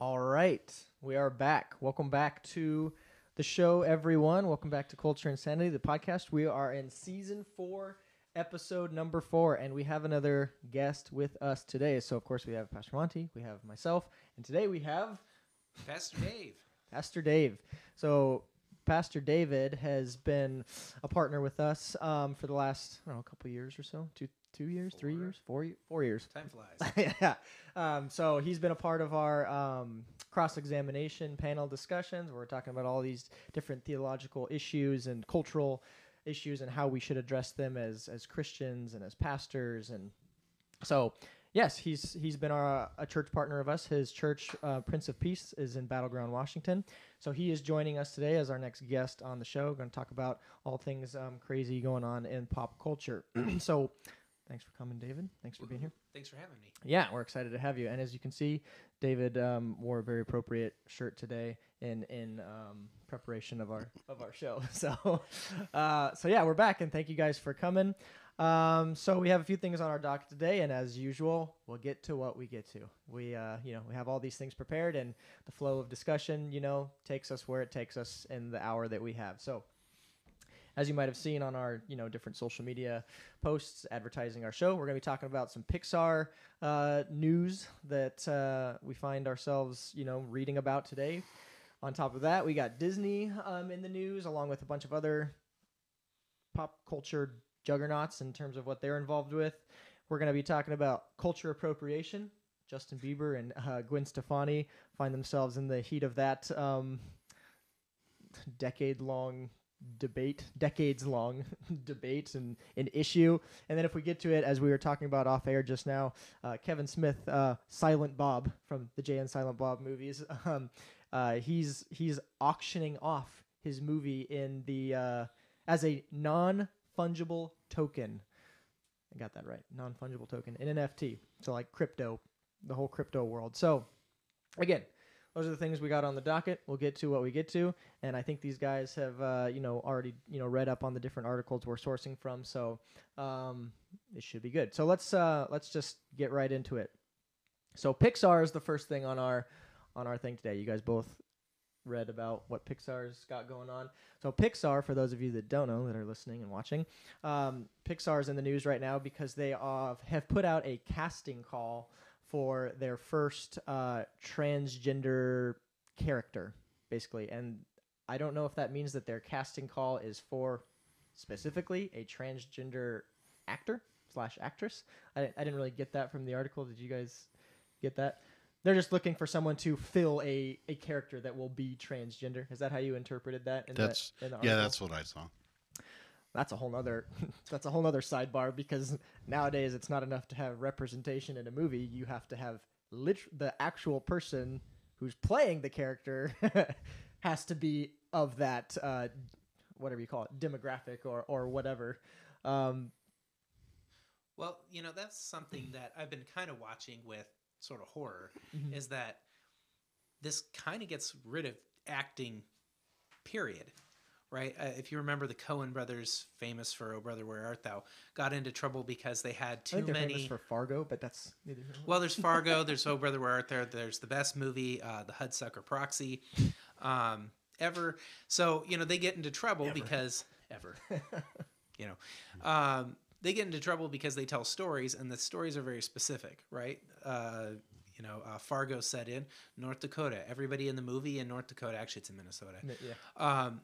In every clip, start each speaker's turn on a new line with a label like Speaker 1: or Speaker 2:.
Speaker 1: All right, we are back. Welcome back to the show, everyone. Welcome back to Culture Insanity, the podcast. We are in season four, episode number four, and we have another guest with us today. So, of course, we have Pastor Monty, we have myself, and today we have
Speaker 2: Pastor Dave.
Speaker 1: Pastor Dave. So, Pastor David has been a partner with us um, for the last, I don't know, a couple years or so, two, two years, three years, four, four years.
Speaker 2: Time flies.
Speaker 1: yeah. Um, so he's been a part of our um, cross examination panel discussions. Where we're talking about all these different theological issues and cultural issues and how we should address them as as Christians and as pastors. And so, yes, he's he's been our, a church partner of us. His church, uh, Prince of Peace, is in Battleground, Washington. So he is joining us today as our next guest on the show. Going to talk about all things um, crazy going on in pop culture. so. Thanks for coming, David. Thanks for being here.
Speaker 2: Thanks for having me.
Speaker 1: Yeah, we're excited to have you. And as you can see, David um, wore a very appropriate shirt today in in um, preparation of our of our show. So, uh, so yeah, we're back, and thank you guys for coming. Um, so we have a few things on our docket today, and as usual, we'll get to what we get to. We, uh, you know, we have all these things prepared, and the flow of discussion, you know, takes us where it takes us in the hour that we have. So, as you might have seen on our you know different social media posts advertising our show we're going to be talking about some pixar uh, news that uh, we find ourselves you know reading about today. On top of that we got disney um, in the news along with a bunch of other pop culture juggernauts in terms of what they're involved with. We're going to be talking about culture appropriation. Justin bieber and uh, gwen stefani find themselves in the heat of that um, decade long debate, decades long debate and an issue. And then if we get to it, as we were talking about off air just now, uh, Kevin Smith, uh, Silent Bob from the Jay and Silent Bob movies, um, uh, he's he's auctioning off his movie in the uh, as a non fungible token. I got that right, non fungible token, in an NFT. So like crypto, the whole crypto world. So again. Those are the things we got on the docket. We'll get to what we get to and I think these guys have uh, you know already you know read up on the different articles we're sourcing from, so um, it should be good. So let's uh, let's just get right into it. So Pixar is the first thing on our on our thing today. You guys both read about what Pixar's got going on. So Pixar, for those of you that don't know that are listening and watching, um, Pixar's in the news right now because they have put out a casting call for their first uh, transgender character, basically, and I don't know if that means that their casting call is for specifically a transgender actor slash actress. I, I didn't really get that from the article. Did you guys get that? They're just looking for someone to fill a, a character that will be transgender. Is that how you interpreted that? In
Speaker 3: That's
Speaker 1: the, in
Speaker 3: yeah, that's what I saw.
Speaker 1: That's a whole nother that's a whole nother sidebar because nowadays it's not enough to have representation in a movie. You have to have lit- the actual person who's playing the character has to be of that uh, whatever you call it demographic or or whatever. Um,
Speaker 2: Well, you know, that's something that I've been kind of watching with sort of horror
Speaker 1: Mhm.
Speaker 2: is that this kind of gets rid of acting, period. Right? Uh, if you remember the Coen brothers, famous for "Oh Brother, Where Art Thou," got into trouble because they had
Speaker 1: I
Speaker 2: too many.
Speaker 1: famous for Fargo, but that's neither here nor
Speaker 2: Well, there's Fargo. There's Oh Brother Where Art Thou. There's the best movie, uh, The Hudsucker Proxy, um, ever. So you know they get into trouble
Speaker 1: Ever.
Speaker 2: because ever, you know, um, they get into trouble because they tell stories, and the stories are very specific, right? Uh, you know, uh, Fargo set in North Dakota. Everybody in the movie in North Dakota, actually, it's in Minnesota.
Speaker 1: yeah.
Speaker 2: Um,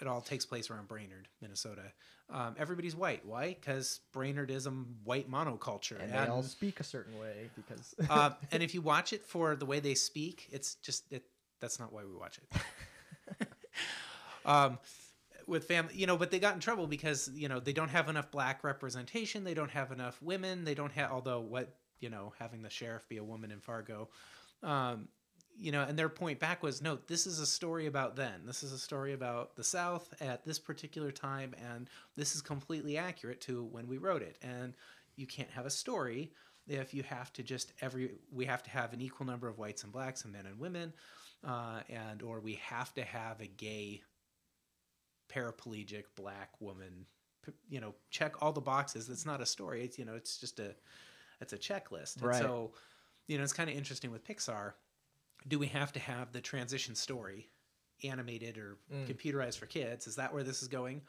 Speaker 2: it all takes place around Brainerd, Minnesota. Um, everybody's white. Why? Because Brainerd is a white monoculture,
Speaker 1: And they all speak a certain way because
Speaker 2: uh, and if you watch it for the way they speak, it's just it. That's not why we watch it. um, with family, you know, but they got in trouble because you know they don't have enough black representation. They don't have enough women. They don't have, although what you know, having the sheriff be a woman in Fargo, um, you know, and their point back was, no, this is a story about then. This is a story about the South at this particular time, and this is completely accurate to when we wrote it. And you can't have a story if you have to just every we have to have an equal number of whites and blacks and men and women, uh, and or we have to have a gay paraplegic black woman you know check all the boxes it's not a story it's you know it's just a it's a checklist and
Speaker 1: Right.
Speaker 2: so you know it's kind of interesting with pixar do we have to have the transition story animated or
Speaker 1: Mm.
Speaker 2: computerized for kids? Is that where this is going?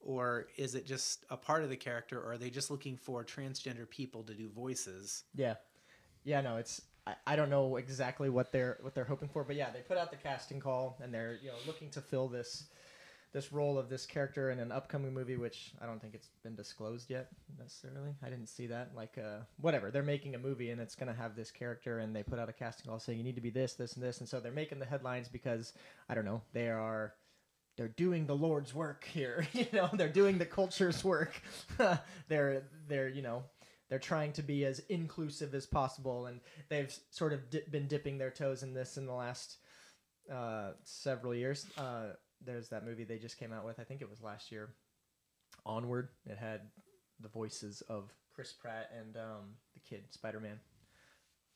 Speaker 2: Or is it just a part of the character, or are they just looking for transgender people to do voices?
Speaker 1: Yeah, yeah. No, it's I, I don't know exactly what they're what they're hoping for, but yeah, they put out the casting call and they're you know looking to fill this this role of this character in an upcoming movie, which I don't think it's been disclosed yet necessarily. I didn't see that. Like, uh, whatever. They're making a movie and it's gonna have this character, and they put out a casting call saying you need to be this, this, and this, and so they're making the headlines because I don't know they are they're doing the Lord's work here. you know, they're doing the culture's work. they're they're you know they're trying to be as inclusive as possible, and they've sort of di- been dipping their toes in this in the last uh, several years. Uh, there's that movie they just came out with. I think it was last year. Onward. It had the voices of Chris Pratt and um, the kid Spider Man.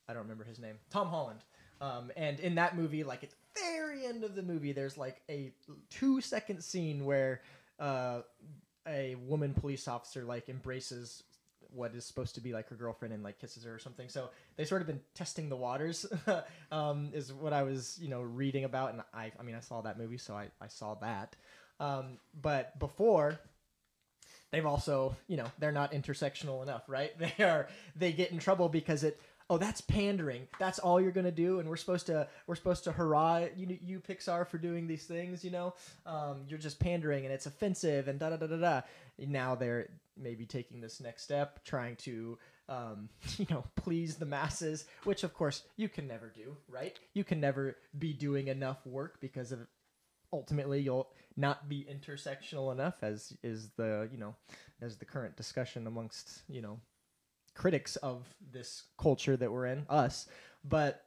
Speaker 1: I don't remember his name. Tom Holland. Um, and in that movie, like at the very end of the movie, there's like a two second scene where uh, a woman police officer like embraces what is supposed to be like her girlfriend and like kisses her or something. So they sort of been testing the waters, um, is what I was you know reading about, and I I mean I saw that movie, so I I saw that. Um, but before they've also you know they're not intersectional enough right? They are they get in trouble because it oh that's pandering. That's all you're gonna do. And we're supposed to we're supposed to hurrah you you pixar for doing these things you know? Um, you're just pandering and it's offensive and da da da da da. Now they're maybe taking this next step trying to um, you know please the masses which of course you can never do right? You can never be doing enough work because of ultimately you'll not be intersectional enough as is the you know as the current discussion amongst you know critics of this culture that we're in us. But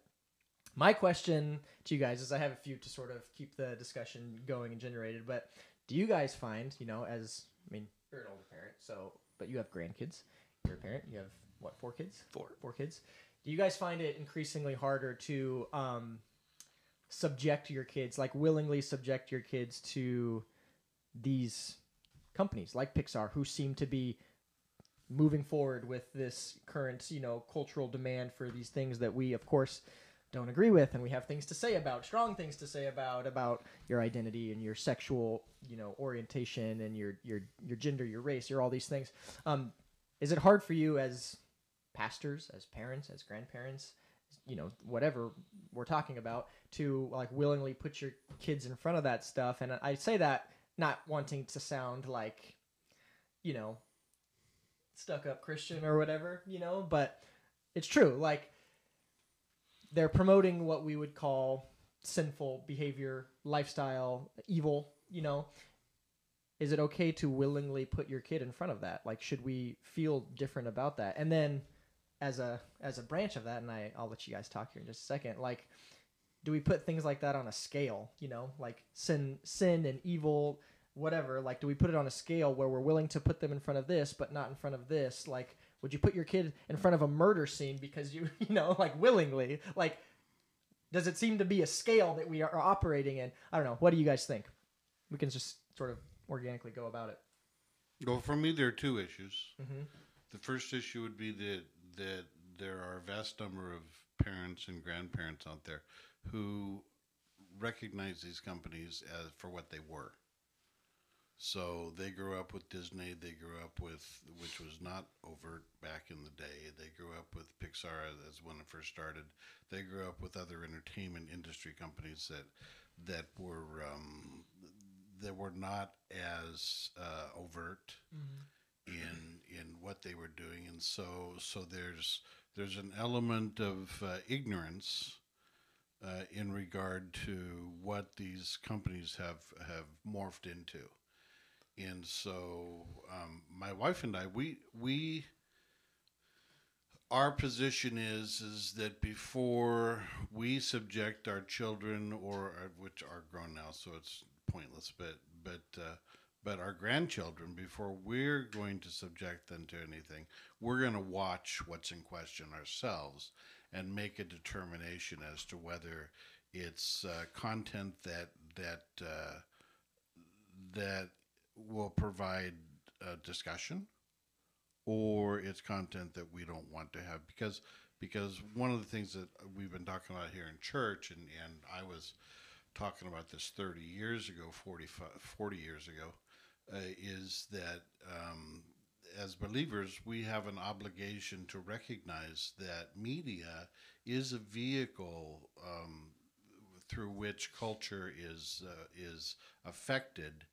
Speaker 1: my question to you guys is i have a few to sort of keep the discussion going and generated but do you guys find you know as i mean you're an older parent so but you have grandkids. You're a parent you have what four kids?
Speaker 2: Four.
Speaker 1: four kids. Do you guys find it increasingly harder to um, subject your kids like willingly subject your kids to these companies like pixar who seem to be moving forward with this current you know cultural demand for these things that we of course don't agree with and we have things to say about strong things to say about about your identity and your sexual you know orientation and your your your gender your race your all these things. Um, is it hard for you as pastors as parents as grandparents you know whatever we're talking about to like willingly put your kids in front of that stuff? And i say that not wanting to sound like you know stuck up christian or whatever you know but it's true. Like they're promoting what we would call sinful behavior lifestyle evil you know? Is it okay to willingly put your kid in front of that? Like should we feel different about that? And then as a as a branch of that and I, i'll let you guys talk here in just a second like do we put things like that on a scale you know? Like sin sin and evil whatever like do we put it on a scale where we're willing to put them in front of this but not in front of this? Like would you put your kid in front of a murder scene because you you know like willingly like does it seem to be a scale that we are operating in i don't know what do you guys think we can just sort of organically go about it
Speaker 3: Well, for me, there are two issues.
Speaker 1: mm-hmm.
Speaker 3: The first issue would be that that there are a vast number of parents and grandparents out there who recognize these companies as for what they were. So they grew up with Disney. They grew up with, which was not overt back in the day. They grew up with Pixar as when it first started. They grew up with other entertainment industry companies that that were um, that were not as uh, overt in in what they were doing, and so so there's there's an element of uh, ignorance uh, in regard to what these companies have have morphed into, and so um, my wife and I we we our position is is that before we subject our children or uh, which are grown now so it's pointless but but uh, but our grandchildren before we're going to subject them to anything we're going to watch what's in question ourselves and make a determination as to whether it's uh, content that that uh, that will provide a discussion or it's content that we don't want to have because because one of the things that we've been talking about here in church, and, and I was talking about this 30 years ago, 45, 40 years ago, uh, is that um, as believers, we have an obligation to recognize that media is a vehicle um, through which culture is uh, is affected,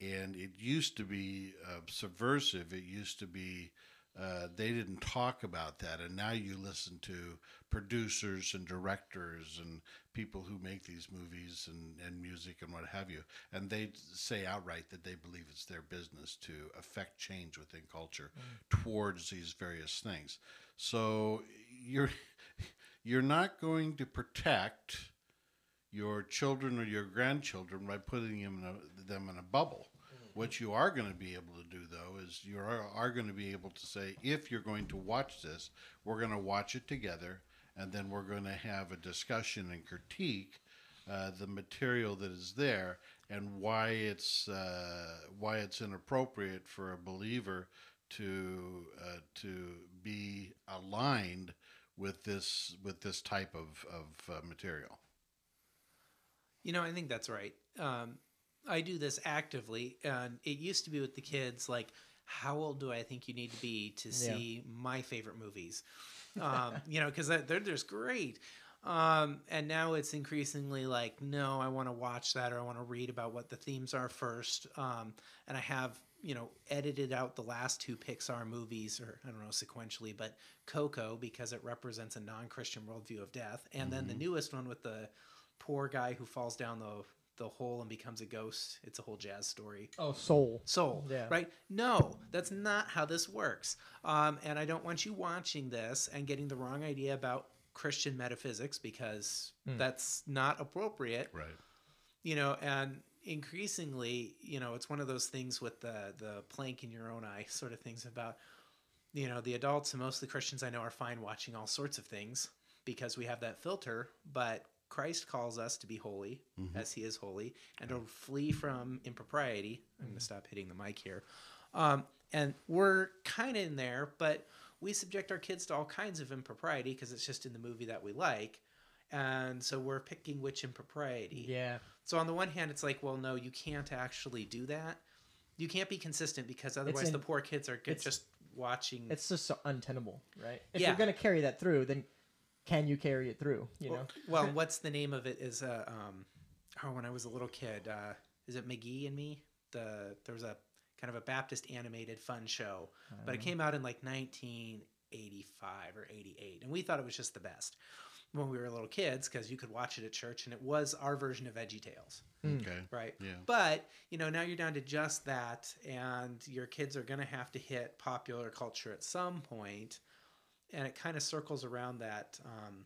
Speaker 3: and it used to be uh, subversive. It used to be uh, they didn't talk about that, and now you listen to producers and directors and people who make these movies and, and music and what have you, and they say outright that they believe it's their business to affect change within culture towards these various things. So you're you're not going to protect your children or your grandchildren by putting them in a, them in a bubble. What you are going to be able to do, though, is you are, are going to be able to say, if you're going to watch this, we're going to watch it together, and then we're going to have a discussion and critique uh, the material that is there and why it's uh, why it's inappropriate for a believer to uh, to be aligned with this with this type of of uh, material.
Speaker 2: You know, I think that's right. Um, I do this actively, and it used to be with the kids like, how old do I think you need to be to see my favorite movies? Um, you know, because they're just great. Um, and now it's increasingly like, no, I want to watch that or I want to read about what the themes are first. Um, and I have, you know, edited out the last two Pixar movies, or I don't know, sequentially, but Coco because it represents a non Christian worldview of death. And then the newest one with the poor guy who falls down the the hole and becomes a ghost. It's a whole jazz story.
Speaker 1: Oh, Soul.
Speaker 2: Soul,
Speaker 1: Yeah.
Speaker 2: right? No, that's not how this works. Um, and I don't want you watching this and getting the wrong idea about Christian metaphysics because that's not appropriate
Speaker 3: Right.
Speaker 2: you know and increasingly you know it's one of those things with the the plank in your own eye sort of things about you know the adults and most of the christians i know are fine watching all sorts of things because we have that filter but christ calls us to be holy as he is holy and to flee from impropriety i'm going to stop hitting the mic here um, and we're kind of in there but we subject our kids to all kinds of impropriety because it's just in the movie that we like and so we're picking which impropriety
Speaker 1: Yeah.
Speaker 2: so on the one hand, it's like, well, no, you can't actually do that. You can't be consistent because otherwise
Speaker 1: in-
Speaker 2: the poor kids are just watching.
Speaker 1: It's just so untenable, right? If
Speaker 2: Yeah.
Speaker 1: you're gonna carry that through, then can you carry it through? You know.
Speaker 2: well, what's the name of it? Is uh, um, oh, when I was a little kid, uh, is it McGee and Me? The there was a kind of a Baptist animated fun show, but it came out in like 1985 or 88, and we thought it was just the best when we were little kids because you could watch it at church, and it was our version of Veggie Tales.
Speaker 3: Okay.
Speaker 2: right?
Speaker 3: Yeah.
Speaker 2: But you know, now you're down to just that, and your kids are going to have to hit popular culture at some point, and it kind of circles around that um,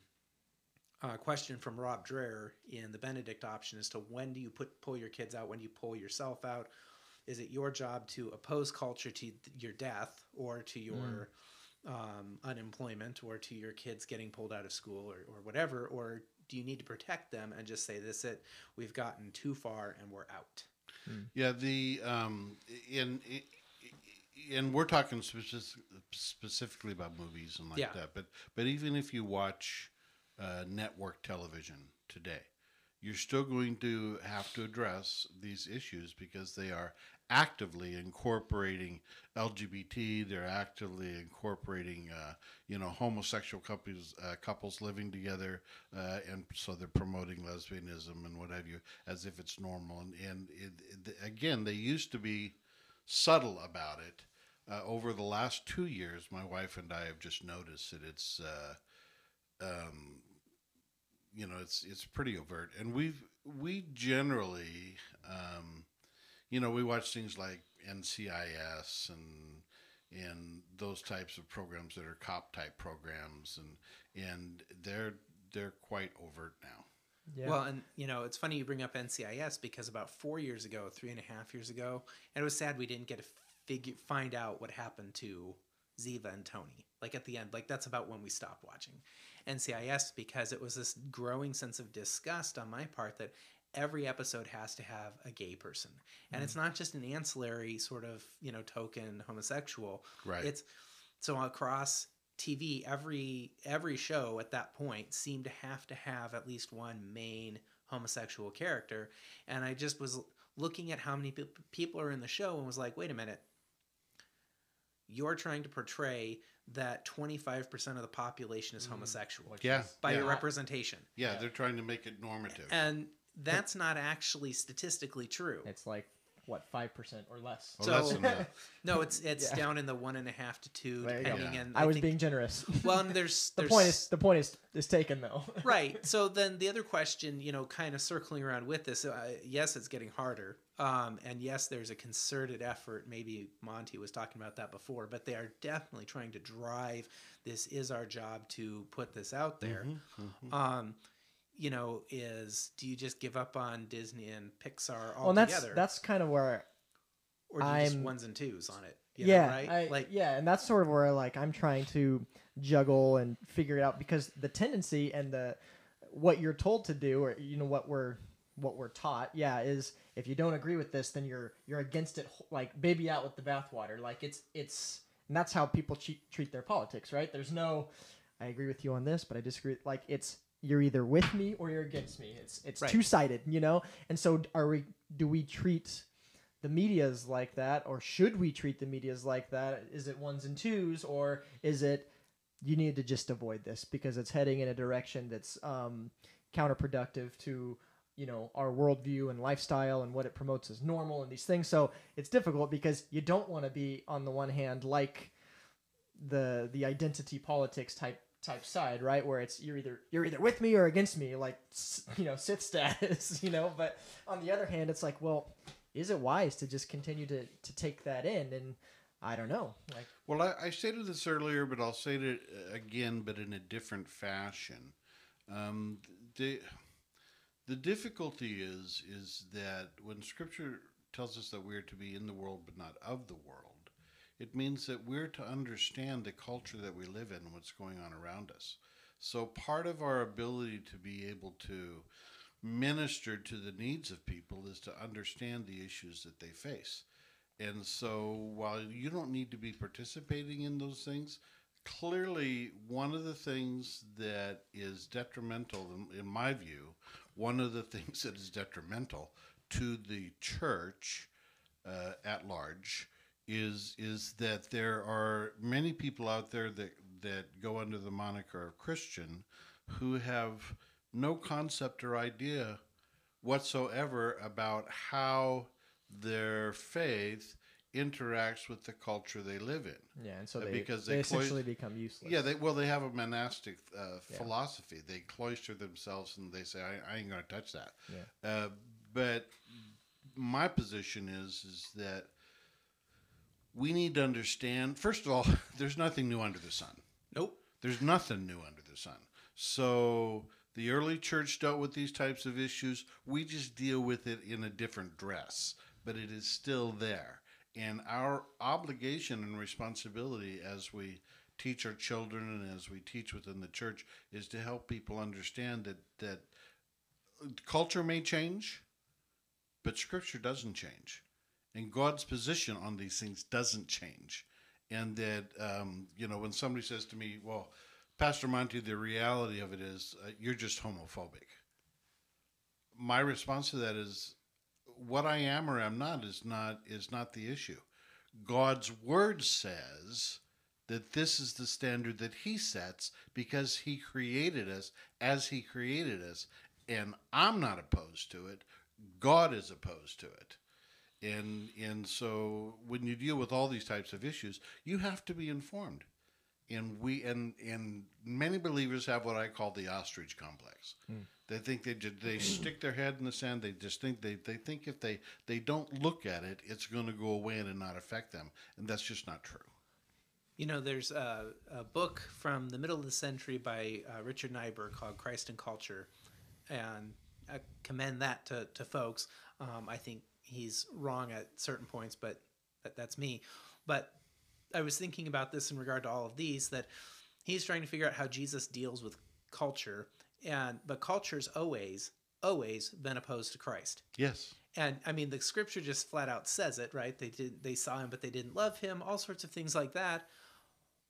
Speaker 2: uh, question from Rod Dreher in the Benedict option as to when do you put pull your kids out, when do you pull yourself out? Is it your job to oppose culture to your death or to your um, unemployment or to your kids getting pulled out of school or, or whatever? Or do you need to protect them and just say, this it, we've gotten too far and we're out?
Speaker 3: Yeah, the um, in, in and we're talking speci- specifically about movies and like
Speaker 2: Yeah.
Speaker 3: that. But but even if you watch uh, network television today, you're still going to have to address these issues because they are actively incorporating LGBT. They're actively incorporating, uh, you know, homosexual couples uh, couples living together, uh, and so they're promoting lesbianism and what have you as if it's normal. And and it, it, again, they used to be subtle about it. Uh, over the last two years, my wife and I have just noticed that it's. Uh, um, you know, it's it's pretty overt, and we've we generally, um, you know, we watch things like NCIS and and those types of programs that are cop type programs, and and they're they're quite overt now.
Speaker 1: Yeah.
Speaker 2: Well, and you know, it's funny you bring up NCIS because about four years ago, three and a half years ago, and it was sad we didn't get to figure find out what happened to Ziva and Tony. Like at the end, like that's about when we stopped watching NCIS because it was this growing sense of disgust on my part that every episode has to have a gay person, and it's mm-hmm. not just an ancillary sort of you know token homosexual.
Speaker 3: Right.
Speaker 2: It's so across TV, every every show at that point seemed to have to have at least one main homosexual character, and I just was looking at how many pe- people are in the show and was like, wait a minute, you're trying to portray that 25% of the population is mm. homosexual
Speaker 3: Yeah.
Speaker 2: by
Speaker 3: yeah.
Speaker 2: your representation,
Speaker 3: Yeah,
Speaker 1: Yeah.
Speaker 3: they're trying to make it normative.
Speaker 2: and that's not actually statistically true.
Speaker 1: It's like what five percent or less.
Speaker 2: So-
Speaker 3: less.
Speaker 2: No, it's it's
Speaker 1: Yeah.
Speaker 2: down in the one and a half to two,
Speaker 1: There you go.
Speaker 2: depending.
Speaker 3: Yeah.
Speaker 2: And
Speaker 1: I was
Speaker 2: think-
Speaker 1: being generous.
Speaker 2: well, and there's
Speaker 1: the point is the point is is taken though.
Speaker 2: right. So then the other question, you know, kind of circling around with this, uh, yes, it's getting harder, um, and yes, there's a concerted effort. Maybe Monty was talking about that before, but they are definitely trying to drive. This is our job to put this out there.
Speaker 3: Mhm, mhm.
Speaker 2: Um, you know, is do you just give up on Disney and Pixar
Speaker 1: well, and that's that's kind of where
Speaker 2: or do you just
Speaker 1: I'm-
Speaker 2: ones and twos on it? You know,
Speaker 1: yeah,
Speaker 2: right.
Speaker 1: I-
Speaker 2: like
Speaker 1: yeah, and that's sort of where like I'm trying to juggle and figure it out because the tendency and the what you're told to do, or you know what we're what we're taught, yeah, is if you don't agree with this, then you're you're against it, like baby out with the bathwater. Like it's it's and that's how people treat their politics, right? There's no, I agree with you on this, but I disagree. Like it's you're either with me or you're against me. It's it's
Speaker 2: Right.
Speaker 1: two sided, you know. And so are we? Do we treat the media's like that or should we treat the media's like that is it ones and twos or is it you need to just avoid this because it's heading in a direction that's um, counterproductive to you know our worldview and lifestyle and what it promotes as normal and these things so it's difficult because you don't want to be on the one hand like the the identity politics type type side right? Where it's you're either you're either with me or against me like you know sith status you know? But on the other hand it's like well is it wise to just continue to to take that in? And i don't know like
Speaker 3: Well, I, I stated this earlier, but I'll say it uh, again, but in a different fashion. Um, the the difficulty is is that when Scripture tells us that we're to be in the world but not of the world, it means that we're to understand the culture that we live in, and what's going on around us. So part of our ability to be able to minister to the needs of people is to understand the issues that they face. And so while you don't need to be participating in those things, clearly one of the things that is detrimental, in, in my view, one of the things that is detrimental to the church uh, at large is is that there are many people out there that that go under the moniker of Christian who have no concept or idea whatsoever about how their faith interacts with the culture they live in.
Speaker 1: yeah and so
Speaker 3: Uh,
Speaker 1: they,
Speaker 3: because
Speaker 1: they,
Speaker 3: they
Speaker 1: essentially become useless
Speaker 3: Yeah, they well they have a monastic uh,
Speaker 1: Yeah.
Speaker 3: philosophy. They cloister themselves and they say, "I, I ain't gonna touch that."
Speaker 1: Yeah.
Speaker 3: Uh, but my position is is that we need to understand. First of all, there's nothing new under the sun.
Speaker 2: nope.
Speaker 3: There's nothing new under the sun. So the early church dealt with these types of issues. We just deal with it in a different dress, but it is still there. And our obligation and responsibility as we teach our children and as we teach within the church is to help people understand that that culture may change, but scripture doesn't change. And God's position on these things doesn't change. And that um, you know when somebody says to me well pastor monty the reality of it is uh, you're just homophobic. My response to that is what i am or am not is not is not the issue. God's word says that this is the standard that he sets because he created us as he created us. And i'm not opposed to it. God is opposed to it and and so when you deal with all these types of issues you have to be informed. And we and and many believers have what i call the ostrich complex. They think they just they stick their head in the sand they just think they, they think if they they don't look at it it's going to go away and not affect them. And that's just not true.
Speaker 2: You know, there's a, a book from the middle of the century by uh, Richard Niebuhr called Christ and Culture, and I commend that to, to folks. Um, I think he's wrong at certain points, but that, that's me. But I was thinking about this in regard to all of these that he's trying to figure out how Jesus deals with culture, and but culture's always always been opposed to Christ.
Speaker 3: yes
Speaker 2: And I mean, the scripture just flat out says it, right? They did, they saw him, but they didn't love him. All sorts of things like that.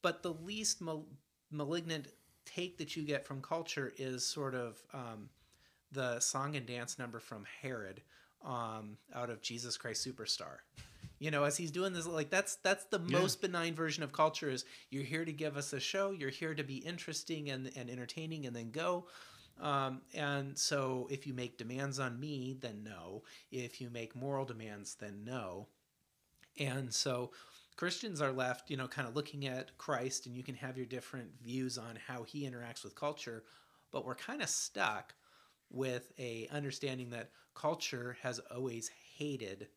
Speaker 2: but the least mal- malignant take that you get from culture is sort of um, the song and dance number from Herod um, out of Jesus Christ Superstar. You know, as he's doing this, like that's that's the
Speaker 3: Yeah.
Speaker 2: most benign version of culture. Is you're here to give us a show, you're here to be interesting and, and entertaining, and then go. Um, and so, if you make demands on me, then no. If you make moral demands, then no. And so, Christians are left, you know, kind of looking at Christ, and you can have your different views on how he interacts with culture, but we're kind of stuck with a understanding that culture has always hated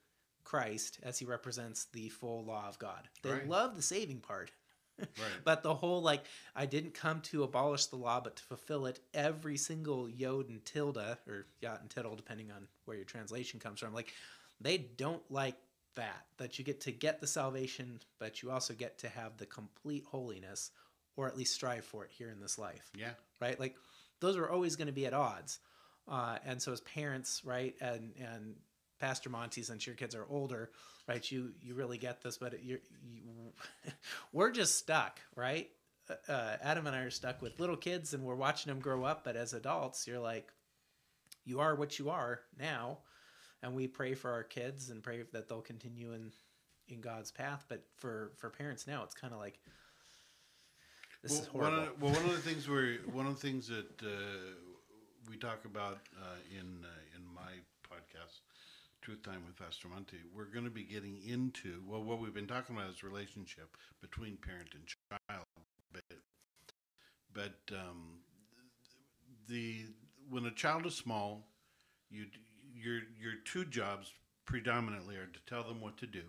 Speaker 2: Christ as he represents the full law of God. They
Speaker 3: Right.
Speaker 2: love the saving part,
Speaker 3: Right.
Speaker 2: but the whole like I didn't come to abolish the law, but to fulfill it. Every single yod and tilde, or yot and tittle, depending on where your translation comes from, like they don't like that. That you get to get the salvation, but you also get to have the complete holiness, or at least strive for it here in this life
Speaker 3: yeah.
Speaker 2: right? Like those are always going to be at odds. Uh, and so as parents, right, and and Pastor Monty, since your kids are older, right, you you really get this, but you're, you, we're just stuck, right? Uh, Uh, Adam and I are stuck with little kids, and we're watching them grow up. But as adults, you're like, you are what you are now, and we pray for our kids and pray that they'll continue in in God's path. But for for parents now, it's kind of like this is
Speaker 3: well,
Speaker 2: horrible.
Speaker 3: One of, well, one of the things we one of the things that uh, we talk about uh, in uh, in my podcast, Truth Time with Pastor Monty, we're going to be getting into well, what we've been talking about is relationship between parent and child, but but um, the when a child is small, you your your two jobs predominantly are to tell them what to do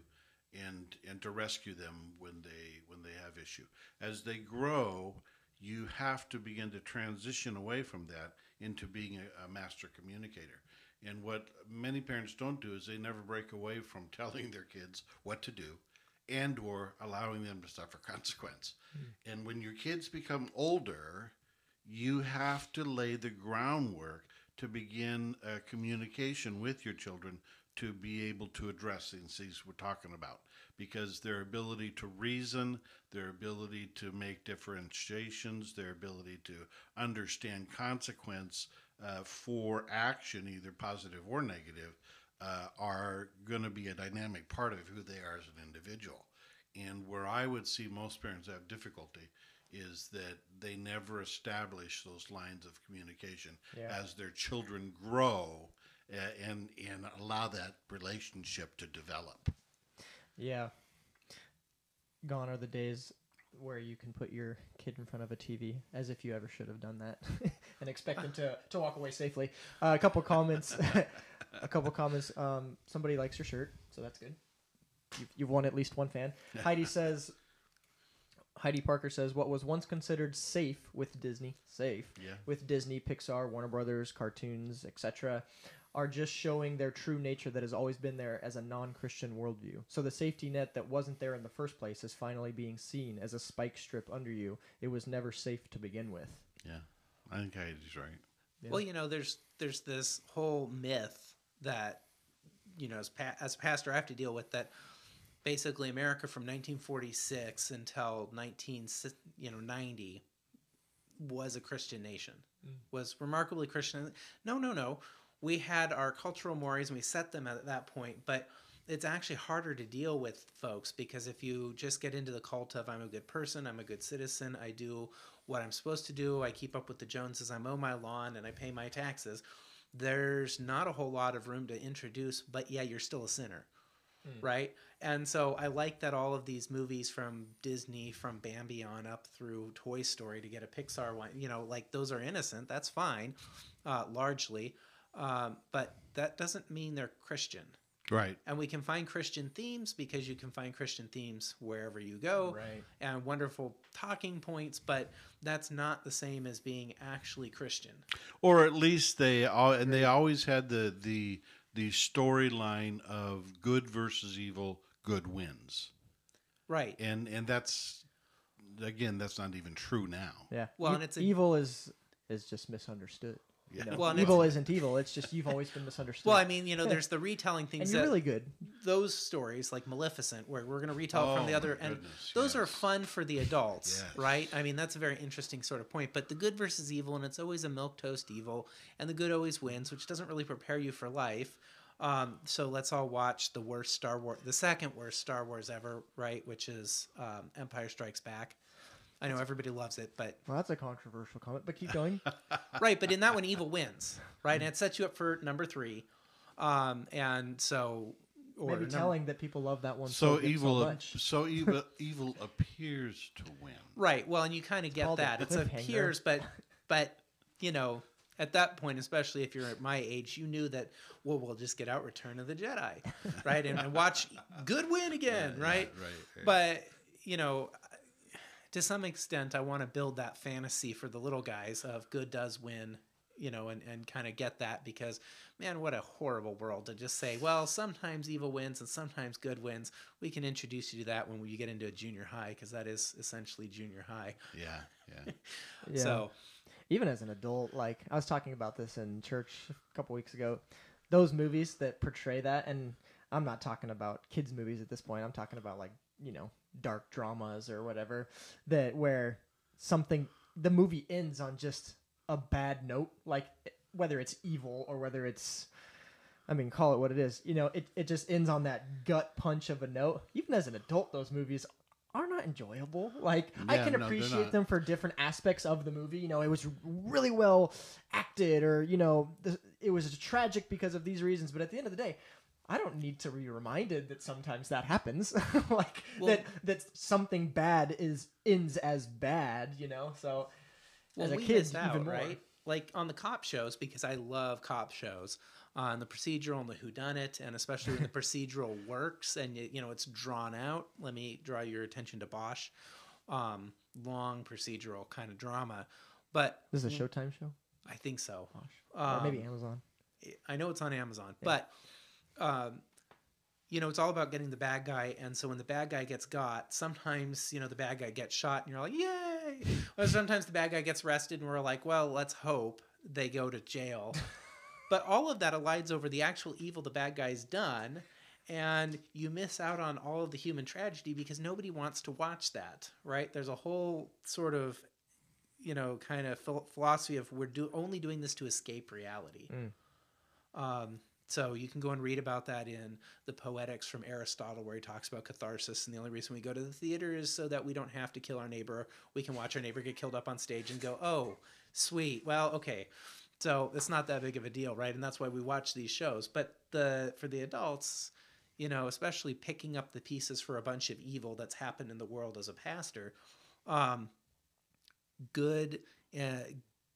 Speaker 3: and and to rescue them when they when they have issue. As they grow, you have to begin to transition away from that into being a, a master communicator. And what many parents don't do is they never break away from telling their kids what to do and or allowing them to suffer consequence. Hmm. And when your kids become older, you have to lay the groundwork to begin a communication with your children to be able to address these things we're talking about because their ability to reason their ability to make differentiations their ability to understand consequence uh, for action either positive or negative uh, are going to be a dynamic part of who they are as an individual and where i would see most parents have difficulty is that they never establish those lines of communication
Speaker 1: Yeah.
Speaker 3: as their children grow uh, and and allow that relationship to develop.
Speaker 1: Yeah. Gone are the days where you can put your kid in front of a TV as if you ever should have done that and expect them to, to walk away safely. Uh, a couple comments. a couple comments. Um, somebody likes your shirt, so that's good. You've, you've won at least one fan. Heidi says, Heidi Parker says, what was once considered safe with Disney, safe,
Speaker 3: Yeah.
Speaker 1: with Disney, Pixar, Warner Brothers, cartoons, etc., are just showing their true nature that has always been there as a non-Christian worldview. So the safety net that wasn't there in the first place is finally being seen as a spike strip under you. It was never safe to begin with.
Speaker 3: Yeah, I think I Heidi's right.
Speaker 1: Yeah.
Speaker 2: Well, you know, there's there's this whole myth that you know, as pa- as a pastor, I have to deal with that. Basically, America from 1946 until 19 you know 90 was a Christian nation, mm. was remarkably Christian. No, no, no. We had our cultural mores and we set them at that point, but it's actually harder to deal with folks because if you just get into the cult of I'm a good person, I'm a good citizen, I do what I'm supposed to do, I keep up with the Joneses, I mow my lawn, and I pay my taxes, there's not a whole lot of room to introduce, but yeah, you're still a sinner. Right. And so I like that all of these movies from Disney, from Bambi on up through Toy Story to get a Pixar one, you know, like those are innocent. That's fine, uh, largely. Um, but that doesn't mean they're Christian.
Speaker 3: Right.
Speaker 2: And we can find Christian themes because you can find Christian themes wherever you go
Speaker 1: Right.
Speaker 2: and wonderful talking points, but that's not the same as being actually Christian.
Speaker 3: Or at least they all and they always had the the the storyline of good versus evil, good wins.
Speaker 2: Right.
Speaker 3: And and that's again, that's not even true now.
Speaker 1: Yeah.
Speaker 2: Well,
Speaker 1: E-
Speaker 2: and it's a-
Speaker 1: evil is is just misunderstood. You know,
Speaker 2: Well,
Speaker 1: evil isn't evil. It's just you've always been misunderstood.
Speaker 2: Well, I mean, you know, there's the retelling
Speaker 1: and
Speaker 2: things
Speaker 1: you're
Speaker 2: that
Speaker 1: really good.
Speaker 2: those stories like Maleficent, where we're going to retell
Speaker 3: Oh,
Speaker 2: from the other, and
Speaker 3: goodness,
Speaker 2: those are fun for the adults,
Speaker 3: Yes.
Speaker 2: right? I mean, that's a very interesting sort of point. But the good versus evil, and it's always a milk toast evil, and the good always wins, which doesn't really prepare you for life. Um, so let's all watch the worst Star Wars, the second worst Star Wars ever, right? Which is um, Empire Strikes Back. I know everybody loves it, but
Speaker 1: Well, that's a controversial comment, but keep going.
Speaker 2: right, but in that one, evil wins, right? And it sets you up for number three. Um, and so, or
Speaker 1: Maybe
Speaker 2: number-
Speaker 1: telling that people love that one
Speaker 3: So
Speaker 1: good
Speaker 3: evil,
Speaker 1: so much.
Speaker 3: so evil, evil appears to win.
Speaker 2: Right. Well, and you kind of get
Speaker 1: called
Speaker 2: that.
Speaker 1: It
Speaker 2: appears, but but you know, at that point, especially if you're at my age, you knew that well, we'll just get out Return of the Jedi, right, and, and watch good win again,
Speaker 3: Yeah,
Speaker 2: right?
Speaker 3: right, right.
Speaker 2: But you know, to some extent, I want to build that fantasy for the little guys of good does win. You know, and, and kind of get that because, man, what a horrible world to just say, well, sometimes evil wins and sometimes good wins. We can introduce you to that when you get into a junior high because that is essentially junior high.
Speaker 3: Yeah, yeah.
Speaker 1: Yeah.
Speaker 2: So,
Speaker 1: even as an adult, like I was talking about this in church a couple weeks ago, those movies that portray that, and I'm not talking about kids' movies at this point. I'm talking about like you know dark dramas or whatever that where something the movie ends on just a bad note, like whether it's evil or whether it's I mean, call it what it is. You know, it, it just ends on that gut punch of a note. Even as an adult, those movies are not enjoyable. Like I can
Speaker 3: no,
Speaker 1: appreciate them for different aspects of the movie. You know, it was really well acted, or you know, the, it was tragic because of these reasons. But at the end of the day, I don't need to be reminded that sometimes that happens. like
Speaker 2: Well-
Speaker 1: that that something bad is ends as bad. You know, so
Speaker 2: well,
Speaker 1: as a kid,
Speaker 2: missed out,
Speaker 1: even more.
Speaker 2: right? Like on the cop shows, because I love cop shows, on the procedural and the whodunit, and especially when the procedural works and you, you know it's drawn out. Let me draw your attention to Bosch, um, long procedural kind of drama, but
Speaker 1: This is a Showtime show,
Speaker 2: I think so.
Speaker 1: or maybe
Speaker 2: Um,
Speaker 1: Amazon.
Speaker 2: I know it's on Amazon, but um, you know, it's all about getting the bad guy. And so when the bad guy gets got, sometimes you know the bad guy gets shot, and you're like, "Yay!" Or sometimes the bad guy gets arrested, and we're like, "Well, let's hope they go to jail." but all of that aligns over the actual evil the bad guy's done. And you miss out on all of the human tragedy because nobody wants to watch that, right? There's a whole sort of, you know, kind of philosophy of we're do- only doing this to escape reality. Um, so you can go and read about that in the Poetics from Aristotle, where he talks about catharsis. And the only reason we go to the theater is so that we don't have to kill our neighbor. We can watch our neighbor get killed up on stage and go, "Oh, sweet. Well, okay." So it's not that big of a deal, right? And that's why we watch these shows. But the for the adults, you know, especially picking up the pieces for a bunch of evil that's happened in the world as a pastor, um, good uh,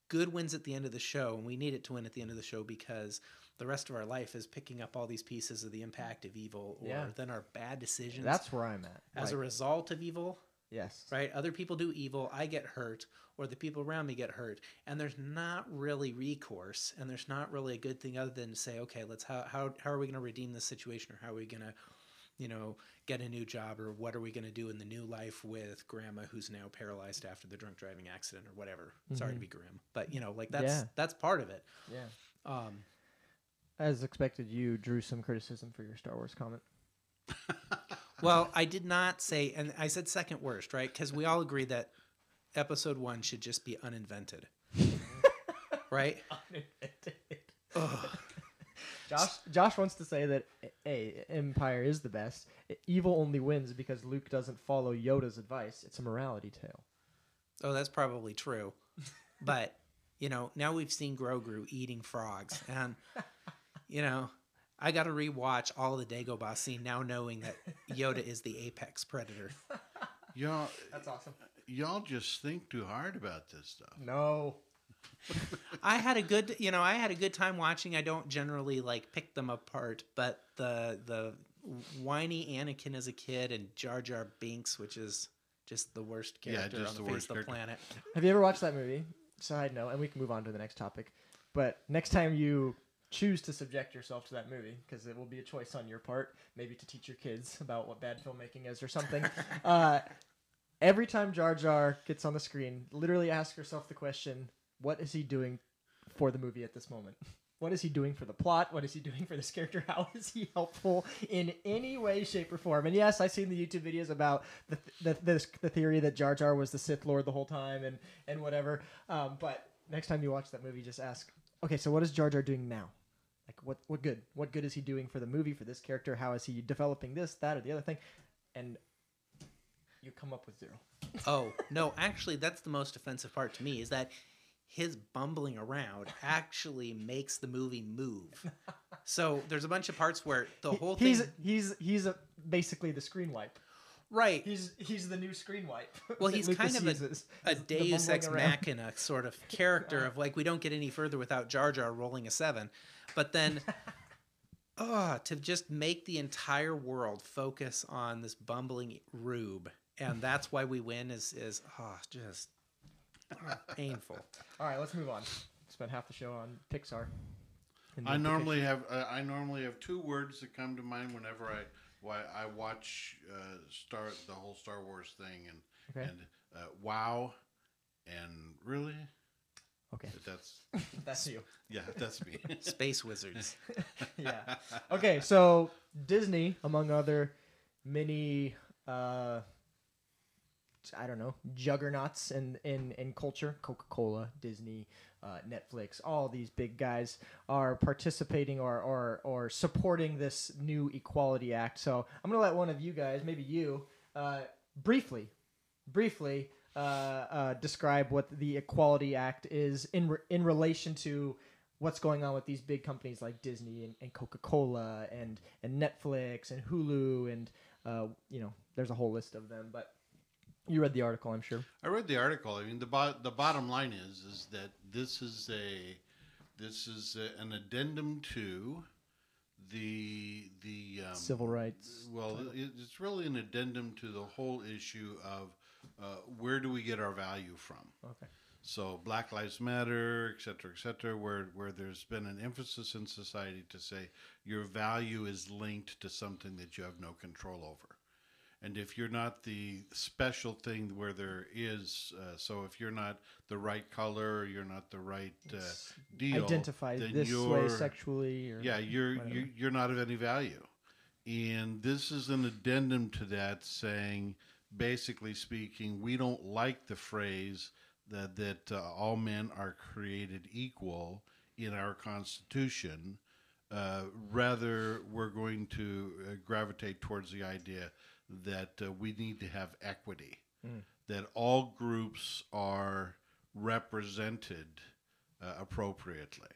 Speaker 2: good wins at the end of the show and we need it to win at the end of the show because the rest of our life is picking up all these pieces of the impact of evil or
Speaker 1: Yeah.
Speaker 2: then our bad decisions
Speaker 1: That's where I'm at.
Speaker 2: as a result of evil
Speaker 1: yes,
Speaker 2: right other people do evil i get hurt or the people around me get hurt and there's not really recourse and there's not really a good thing other than to say okay let's how how, how are we going to redeem this situation or how are we going to you know get a new job or what are we going to do in the new life with grandma who's now paralyzed after the drunk driving accident or whatever sorry to be grim but you know like that's
Speaker 1: Yeah.
Speaker 2: that's part of it
Speaker 1: yeah.
Speaker 2: um
Speaker 1: As expected, you drew some criticism for your Star Wars comment.
Speaker 2: well i did not say and i said second worst right because we all agree that episode one should just be uninvented right
Speaker 1: Josh Josh wants to say that a Empire is the best. Evil only wins because Luke doesn't follow Yoda's advice. It's a morality tale.
Speaker 2: Oh, that's probably true. But, you know, now we've seen Grogu eating frogs. And, you know, I got to rewatch all the Dagobah scene now knowing that Yoda is the apex predator.
Speaker 3: Y'all,
Speaker 1: That's awesome.
Speaker 3: y'all just think too hard about this stuff.
Speaker 1: No.
Speaker 2: I had a good, you know, I had a good time watching. I don't generally like pick them apart, but the the whiny Anakin as a kid and Jar Jar Binks, which is just the worst
Speaker 3: Yeah,
Speaker 2: character
Speaker 3: just
Speaker 2: on
Speaker 3: the
Speaker 2: the, face
Speaker 3: worst
Speaker 2: of the
Speaker 3: character.
Speaker 2: planet.
Speaker 1: Have you ever watched that movie? Side note, and we can move on to the next topic. But next time you choose to subject yourself to that movie, because it will be a choice on your part, maybe to teach your kids about what bad filmmaking is or something. uh, every time Jar Jar gets on the screen, literally ask yourself the question: What is he doing for the movie at this moment? What is he doing for the plot? What is he doing for this character? How is he helpful in any way, shape, or form? And yes, I've seen the YouTube videos about the the, the, the theory that Jar Jar was the Sith Lord the whole time and and whatever. Um, but next time you watch that movie, just ask, okay, so what is Jar Jar doing now? Like what what good? What good is he doing for the movie for this character? How is he developing this, that, or the other thing? And you come up with zero.
Speaker 2: Oh no, actually, that's the most offensive part to me is that his bumbling around actually makes the movie move. So there's a bunch of parts where the
Speaker 1: He-
Speaker 2: whole thing,
Speaker 1: he's he's he's a, basically the screen wipe.
Speaker 2: Right?
Speaker 1: He's he's the new screen wipe.
Speaker 2: Well, he's kind of a,
Speaker 1: uses.
Speaker 2: a
Speaker 1: Is the
Speaker 2: Deus ex machina sort of character of like we don't get any further without Jar Jar rolling a seven, but then, oh, to just make the entire world focus on this bumbling rube, and that's why we win is is oh just oh, painful.
Speaker 1: All right, let's move on. Spent half the show on Pixar.
Speaker 3: I normally have uh, I normally have two words that come to mind whenever I why I watch uh, Star the whole Star Wars thing and
Speaker 1: Okay.
Speaker 3: and uh, wow and really
Speaker 1: Okay,
Speaker 3: that's
Speaker 1: that's you.
Speaker 3: yeah that's me.
Speaker 2: Space wizards.
Speaker 1: yeah. Okay, so Disney, among other many, uh, I don't know, juggernauts in in in culture, Coca Cola, Disney, uh, Netflix, all these big guys are participating or or or supporting this new Equality Act. So I'm gonna let one of you guys, maybe you, uh, briefly, briefly. Uh, uh, describe what the Equality Act is in re- in relation to what's going on with these big companies like Disney and, and Coca Cola and and Netflix and Hulu and uh, you know there's a whole list of them. But you read the article, I'm sure.
Speaker 3: I read the article. I mean, the bo- the bottom line is is that this is a this is a, an addendum to the the um,
Speaker 1: Civil rights.
Speaker 3: Well, it, it's really an addendum to the whole issue of uh, where do we get our value from.
Speaker 1: Okay.
Speaker 3: So Black Lives Matter, et cetera, et cetera, where, where there's been an emphasis in society to say your value is linked to something that you have no control over. And if you're not the special thing where there is, uh, so if you're not the right color, or you're not the right uh, deal,
Speaker 1: Identify
Speaker 3: then
Speaker 1: this way
Speaker 3: you're-
Speaker 1: sexually.
Speaker 3: Yeah, you're, you're you're not of any value, and this is an addendum to that, saying basically speaking, we don't like the phrase that that uh, all men are created equal in our Constitution. Uh, rather, we're going to uh, gravitate towards the idea that uh, we need to have equity, that all groups are represented uh, appropriately.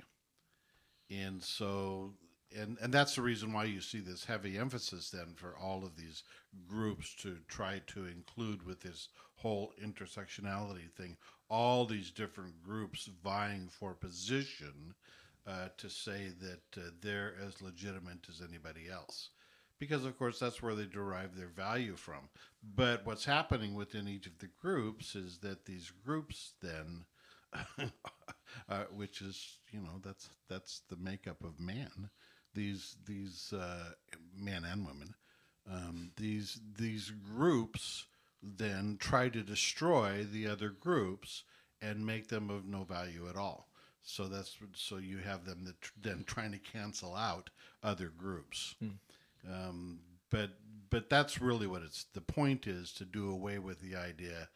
Speaker 3: And so and and that's the reason why you see this heavy emphasis then for all of these groups to try to include with this whole intersectionality thing all these different groups vying for position uh, to say that uh, they're as legitimate as anybody else. Because of course that's where they derive their value from. But what's happening within each of the groups is that these groups then uh, which is you know that's that's the makeup of man. These these uh, men and women um, these these groups then try to destroy the other groups and make them of no value at all so that's so you have them that tr- then trying to cancel out other groups um, but but that's really what it's the point is to do away with the idea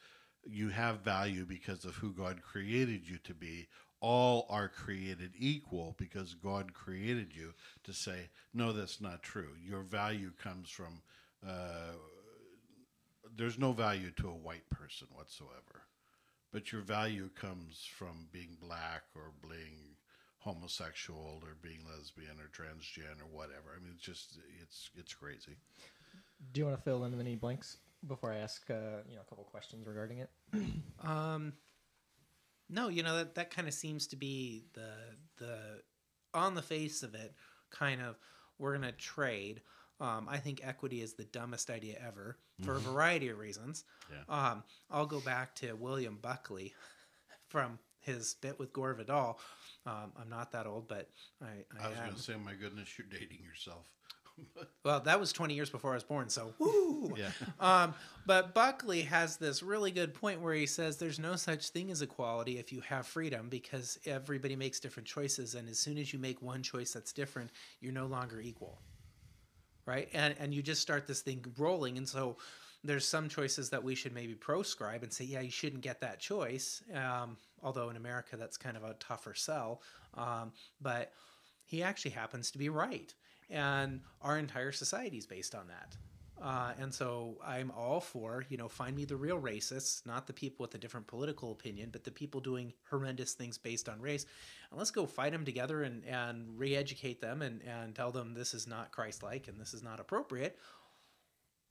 Speaker 3: you have value because of who God created you to be. All are created equal because God created you to say, no, that's not true. Your value comes from, uh, there's no value to a white person whatsoever. But your value comes from being black or being homosexual or being lesbian or transgen or whatever. I mean, it's just, it's, it's crazy.
Speaker 1: Do you want to fill in any blanks before I ask uh, you know a couple questions regarding it?
Speaker 2: Um, no, you know that that kind of seems to be the the on the face of it, kind of we're gonna trade. Um, I think equity is the dumbest idea ever for a variety of reasons.
Speaker 3: Yeah.
Speaker 2: Um, I'll go back to William Buckley from his bit with Gore Vidal. Um, I'm not that old, but I, I,
Speaker 3: I was going to say, my goodness, you're dating yourself.
Speaker 2: Well, that was 20 years before I was born, so woo.
Speaker 3: Yeah.
Speaker 2: Um, but Buckley has this really good point where he says there's no such thing as equality if you have freedom because everybody makes different choices, and as soon as you make one choice that's different, you're no longer equal, right? And and you just start this thing rolling, and so there's some choices that we should maybe proscribe and say, yeah, you shouldn't get that choice. Um, although in America that's kind of a tougher sell, um, but he actually happens to be right, and our entire society is based on that. Uh, and so I'm all for, you know, find me the real racists, not the people with a different political opinion, but the people doing horrendous things based on race. And let's go fight them together and, and re educate them and, and tell them this is not Christ like and this is not appropriate.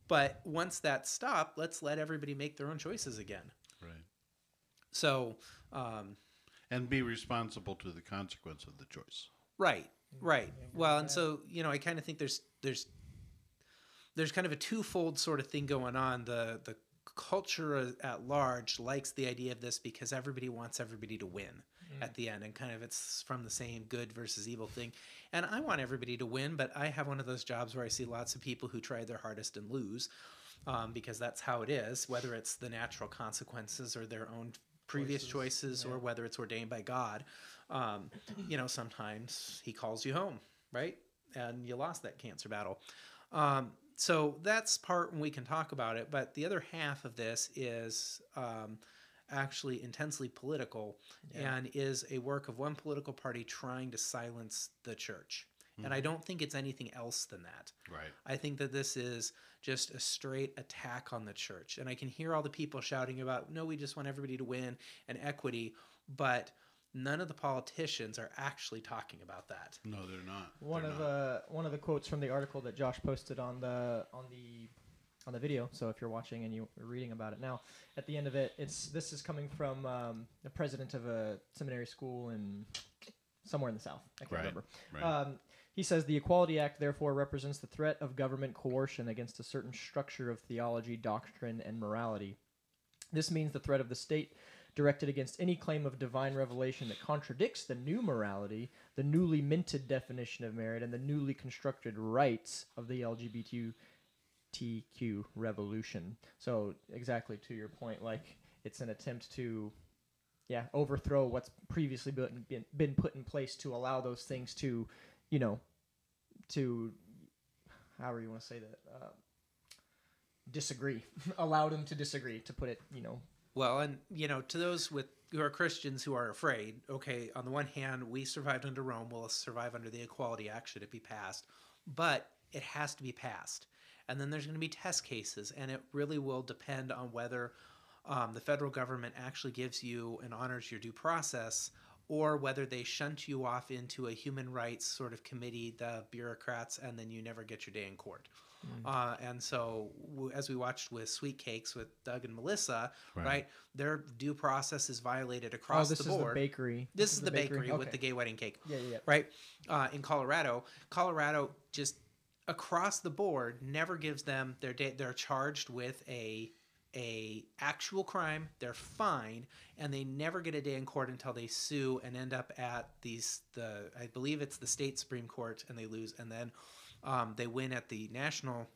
Speaker 2: But once that's stopped, let's let everybody make their own choices again.
Speaker 3: Right.
Speaker 2: So, um,
Speaker 3: And be responsible to the consequence of the choice.
Speaker 2: Right, right. Well, and so you know, I kind of think there's there's there's kind of a twofold sort of thing going on. The the culture at large likes the idea of this because everybody wants everybody to win at the end, and kind of it's from the same good versus evil thing. And I want everybody to win, but I have one of those jobs where I see lots of people who try their hardest and lose. Um, because that's how it is, whether it's the natural consequences or their own previous
Speaker 1: Choices,
Speaker 2: choices,
Speaker 1: yeah.
Speaker 2: or whether it's ordained by God. Um, you know, sometimes he calls you home, right? And you lost that cancer battle. Um, so that's part when we can talk about it. But the other half of this is um, actually intensely political
Speaker 1: Yeah.
Speaker 2: and is a work of one political party trying to silence the church. And I don't think it's anything else than that.
Speaker 3: Right.
Speaker 2: I think that this is just a straight attack on the church. And I can hear all the people shouting about, no, we just want everybody to win and equity. But none of the politicians are actually talking about that.
Speaker 3: No, they're not.
Speaker 1: One
Speaker 3: They're
Speaker 1: of
Speaker 3: not.
Speaker 1: uh, one of the quotes from the article that Josh posted on the on the on the video. So if you're watching and you're reading about it now, at the end of it, it's this is coming from um, the president of a seminary school in somewhere in the south. I can't
Speaker 3: Right,
Speaker 1: remember.
Speaker 3: right.
Speaker 1: Um, he says the Equality Act therefore represents the threat of government coercion against a certain structure of theology, doctrine, and morality. This means the threat of the state directed against any claim of divine revelation that contradicts the new morality, the newly minted definition of merit, and the newly constructed rights of the LGBTQ revolution. So, exactly to your point, like it's an attempt to, yeah, overthrow what's previously been, been, been put in place to allow those things to, you know, to, however you want to say that, uh, disagree, allow them to disagree, to put it, you know,
Speaker 2: Well, and you know, to those with who are Christians who are afraid, okay, on the one hand, we survived under Rome, we'll survive under the Equality Act should it be passed, but it has to be passed. And then there's going to be test cases, and it really will depend on whether um, the federal government actually gives you and honors your due process, or whether they shunt you off into a human rights sort of committee, the bureaucrats, and then you never get your day in court. Uh, and so, w- as we watched with Sweet Cakes with Doug and Melissa, right,
Speaker 3: Right.
Speaker 2: their due process is violated across
Speaker 1: oh, this
Speaker 2: the
Speaker 1: is
Speaker 2: board.
Speaker 1: the bakery.
Speaker 2: this, is the bakery, with
Speaker 1: Okay.
Speaker 2: the gay wedding cake,
Speaker 1: Yeah, yeah, yeah.
Speaker 2: right? Uh, in Colorado, Colorado just across the board never gives them their day. They're charged with a a actual crime. They're fined, and they never get a day in court until they sue and end up at these the I believe it's the state supreme court, and they lose, and then um, they win at the national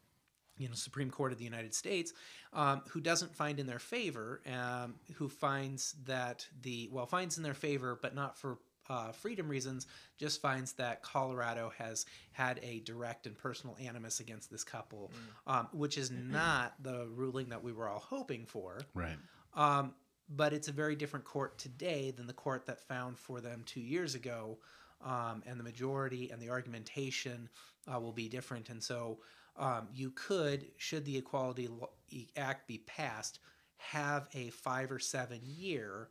Speaker 2: you know Supreme Court of the United States, um, who doesn't find in their favor, um, who finds that the well finds in their favor, but not for uh, freedom reasons, just finds that Colorado has had a direct and personal animus against this couple, um, which is not the ruling that we were all hoping for.
Speaker 3: Right.
Speaker 2: Um, but it's a very different court today than the court that found for them two years ago. Um, and the majority and the argumentation uh, will be different. And so um, you could, should the Equality Act be passed, have a five or seven year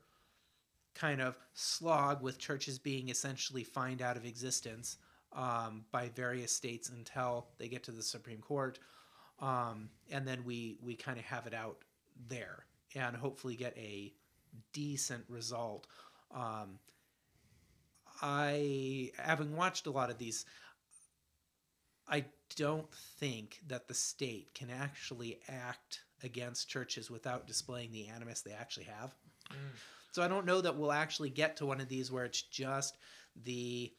Speaker 2: kind of slog with churches being essentially fined out of existence um, by various states until they get to the Supreme Court. Um, and then we, we kind of have it out there and hopefully get a decent result. Um, I, having watched a lot of these, I don't think that the state can actually act against churches without displaying the animus they actually have. So I don't know that we'll actually get to one of these where it's just the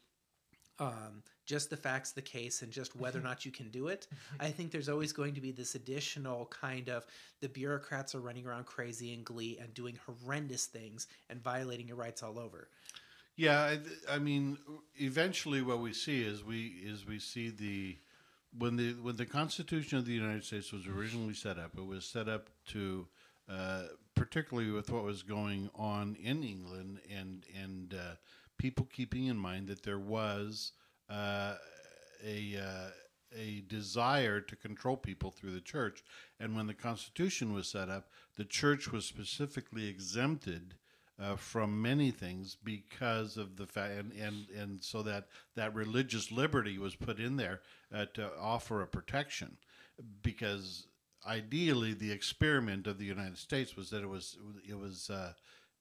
Speaker 2: um, just the facts of the case and just whether or not you can do it. I think there's always going to be this additional kind of the bureaucrats are running around crazy in glee and doing horrendous things and violating your rights all over.
Speaker 3: Yeah, I, I mean, eventually, what we see is we is we see the when the when the Constitution of the United States was originally set up, it was set up to, uh, particularly with what was going on in England and and uh, people keeping in mind that there was uh, a uh, a desire to control people through the church, and when the Constitution was set up, the church was specifically exempted uh, from many things because of the fact, and, and, and so that, that religious liberty was put in there uh, to offer a protection. Because ideally, the experiment of the United States was that it was it was uh,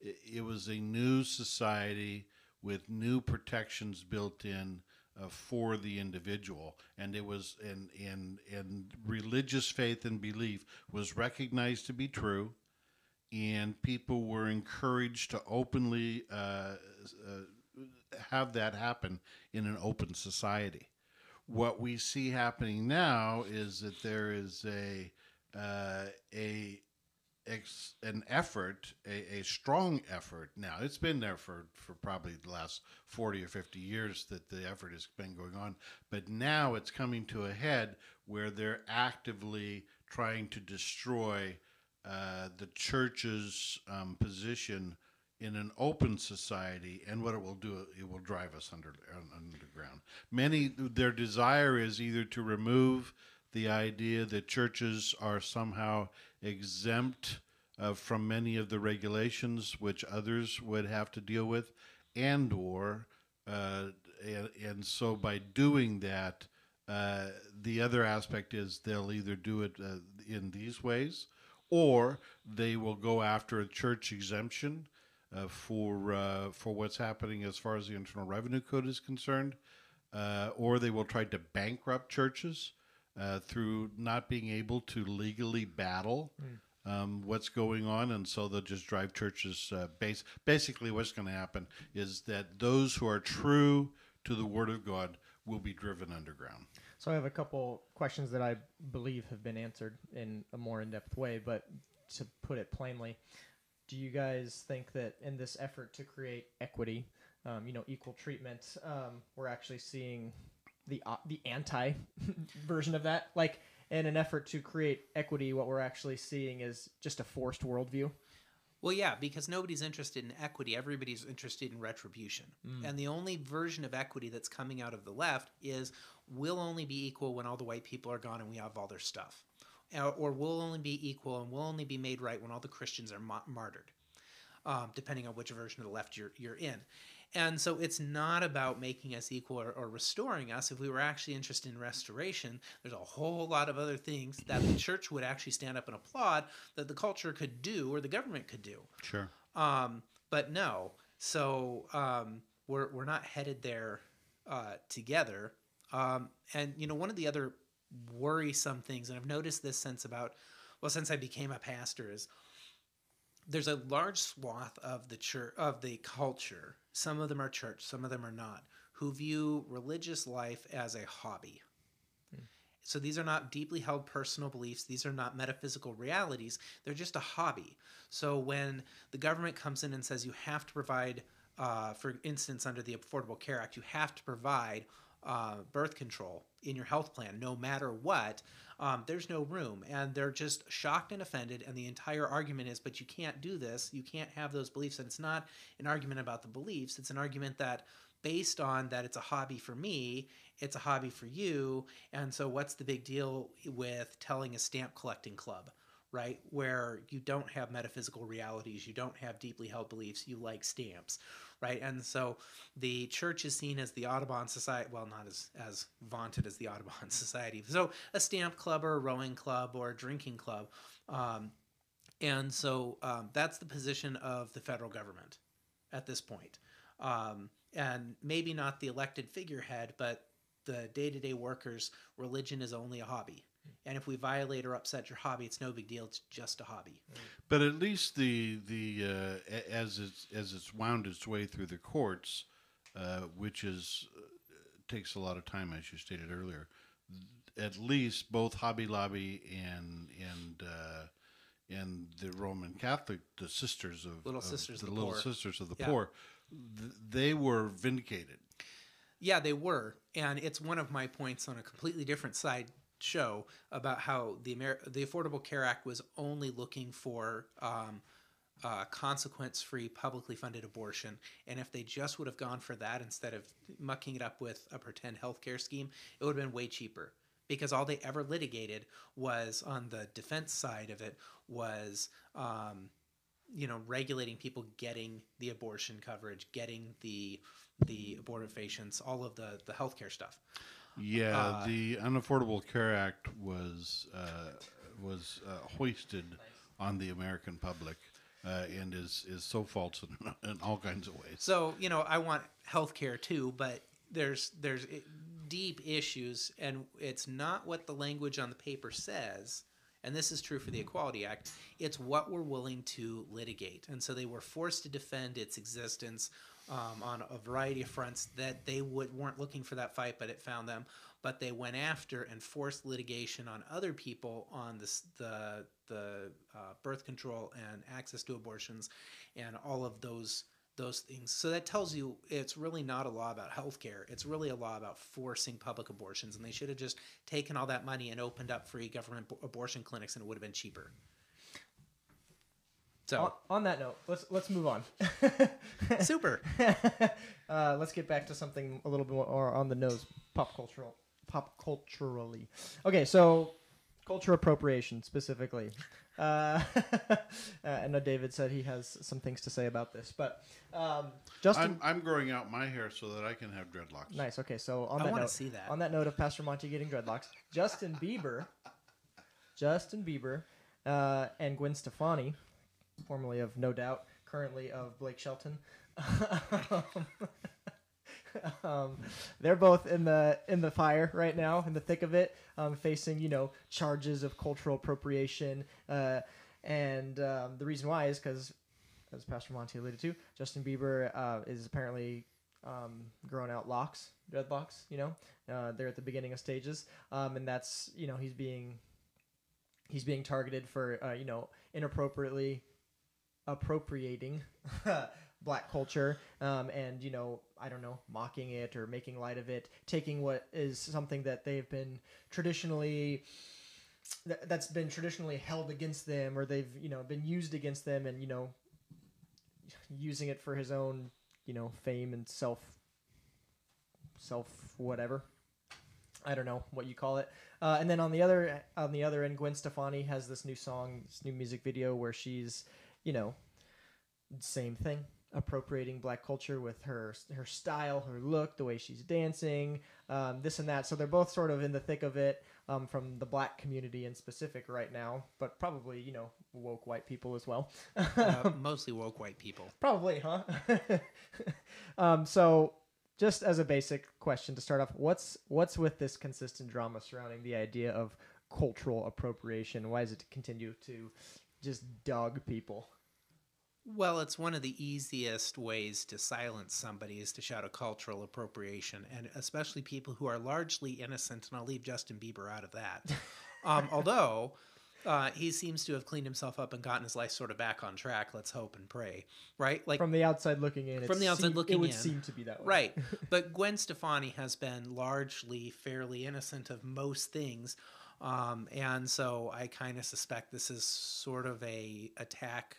Speaker 3: it, was a new society with new protections built in. Uh, for the individual, and it was and and and religious faith and belief was recognized to be true, and people were encouraged to openly uh, uh, have that happen in an open society. What we see happening now is that there is a uh, a ex, an effort, a, a strong effort. Now it's been there for, for probably the last forty or fifty years that the effort has been going on, but now it's coming to a head where they're actively trying to destroy uh, the church's um, position in an open society and what it will do it will drive us under underground. Many their desire is either to remove the idea that churches are somehow exempt uh, from many of the regulations which others would have to deal with and or uh, and, and, so by doing that uh, the other aspect is they'll either do it uh, in these ways or they will go after a church exemption uh, for uh, for what's happening as far as the Internal Revenue Code is concerned, uh, or they will try to bankrupt churches uh, through not being able to legally battle. Mm. Um, what's going on, and so they'll just drive churches. Uh, base basically, what's going to happen is that those who are true to the Word of God will be driven underground.
Speaker 1: So I have a couple questions that I believe have been answered in a more in-depth way, but to put it plainly, do you guys think that in this effort to create equity, um, you know, equal treatment, um, we're actually seeing the uh, the anti version of that? Like, in an effort to create equity, what we're actually seeing is just a forced worldview.
Speaker 2: Well, yeah, because nobody's interested in equity. Everybody's interested in retribution. Mm. And the only version of equity that's coming out of the left is we'll only be equal when all the white people are gone and we have all their stuff. Or we'll only be equal and we'll only be made right when all the Christians are ma- martyred, um, depending on which version of the left you're, you're in. And so it's not about making us equal or, or, restoring us. If we were actually interested in restoration, there's a whole lot of other things that the church would actually stand up and applaud that the culture could do or the government could do.
Speaker 3: Sure.
Speaker 2: Um, but no. So um, we're, we're not headed there uh, together. Um, and, you know, one of the other worrisome things, and I've noticed this since about, well, since I became a pastor, is there's a large swath of the church of the culture. Some of them are church some of them are not who view religious life as a hobby. Hmm. so these are not deeply held personal beliefs. These are not metaphysical realities. They're just a hobby. So when the government comes in and says you have to provide uh, for instance under the affordable care act you have to provide uh, birth control in your health plan no matter what um, there's no room. And they're just shocked and offended. And the entire argument is, but you can't do this. You can't have those beliefs. And it's not an argument about the beliefs, it's an argument that based on that it's a hobby for me, it's a hobby for you. And so, what's the big deal with telling a stamp collecting club? right? Where you don't have metaphysical realities, you don't have deeply held beliefs, you like stamps, right? And so the church is seen as the Audubon Society, well, not as, as vaunted as the Audubon Society. So a stamp club or a rowing club or a drinking club. Um, and so um, that's the position of the federal government at this point. Um, and maybe not the elected figurehead, but the day to day workers, religion is only a hobby. And if we violate or upset your hobby, it's no big deal. It's just a hobby.
Speaker 3: But at least the the uh, as it's as it's wound its way through the courts, uh, which is uh, takes a lot of time, as you stated earlier. At least both Hobby Lobby and and uh, and the Roman Catholic, the sisters of
Speaker 2: Little
Speaker 3: of
Speaker 2: Sisters
Speaker 3: the
Speaker 2: of the
Speaker 3: little
Speaker 2: Poor.
Speaker 3: sisters of the
Speaker 2: Yeah.
Speaker 3: poor, th- they were vindicated.
Speaker 2: Yeah, they were, and it's one of my points on a completely different side show about how the Amer- the Affordable Care Act was only looking for um, uh, consequence-free, publicly funded abortion, and if they just would have gone for that instead of mucking it up with a pretend healthcare scheme, it would have been way cheaper. Because all they ever litigated was on the defense side of it was um, you know regulating people getting the abortion coverage getting the the abortifacients all of the the healthcare stuff
Speaker 3: Yeah,
Speaker 2: Uh,
Speaker 3: the Unaffordable Care Act was uh, was uh, hoisted on the American public uh, and is is so false in, in all kinds of ways.
Speaker 2: so you know i want healthcare too but there's there's deep issues and it's not what the language on the paper says and this is true for the equality act it's what we're willing to litigate and so they were forced to defend its existence um, on a variety of fronts that they would weren't looking for that fight but it found them but they went after and forced litigation on other people on this, the the uh, birth control and access to abortions and all of those those things. So that tells you it's really not a law about healthcare. It's really a law about forcing public abortions, and they should have just taken all that money and opened up free government bo- abortion clinics, and it would have been cheaper. So
Speaker 1: On, on that note, let's let's move on.
Speaker 2: super.
Speaker 1: uh, let's get back to something a little bit more on the nose, pop cultural, pop culturally. Okay, so culture appropriation specifically. Uh, uh, I know David said he has some things to say about this, but um, Justin.
Speaker 3: I'm, I'm growing out my hair so that I can have dreadlocks.
Speaker 1: Nice. Okay, so on
Speaker 2: I
Speaker 1: that
Speaker 2: wanna
Speaker 1: note,
Speaker 2: see that.
Speaker 1: on that note of Pastor Monty getting dreadlocks, Justin Bieber, Justin Bieber, uh, and Gwen Stefani, formerly of No Doubt, currently of Blake Shelton. um, they're both in the in the fire right now, in the thick of it, um, facing you know charges of cultural appropriation. Uh, and um, the reason why is because, as Pastor Monty alluded to, Justin Bieber uh, is apparently um, growing out locks, dreadlocks. You know, uh, they're at the beginning of stages, um, and that's you know he's being he's being targeted for uh, you know inappropriately appropriating black culture um, and you know i don't know mocking it or making light of it taking what is something that they've been traditionally th- that's been traditionally held against them or they've you know been used against them and you know using it for his own you know fame and self self whatever I don't know what you call it. Uh, and then on the other on the other end, Gwen Stefani has this new song, this new music video where she's, you know, same thing, appropriating black culture with her her style, her look, the way she's dancing, um, this and that. So they're both sort of in the thick of it um, from the black community in specific right now, but probably you know woke white people as well.
Speaker 2: Uh, mostly woke white people.
Speaker 1: Probably, huh? um, so, just as a basic question to start off, what's what's with this consistent drama surrounding the idea of cultural appropriation? Why does it continue to just dog people?
Speaker 2: Well, it's one of the easiest ways to silence somebody is to shout a cultural appropriation, and especially people who are largely innocent. And I'll leave Justin Bieber out of that. Um, although uh, he seems to have cleaned himself up and gotten his life sort of back on track. Let's hope and pray, right? Like
Speaker 1: From the outside looking in, it
Speaker 2: From the outside
Speaker 1: seem-
Speaker 2: looking
Speaker 1: it would
Speaker 2: in.
Speaker 1: seem to be that way.
Speaker 2: Right. But Gwen Stefani has been largely fairly innocent of most things. Um, and so I kind of suspect this is sort of a attack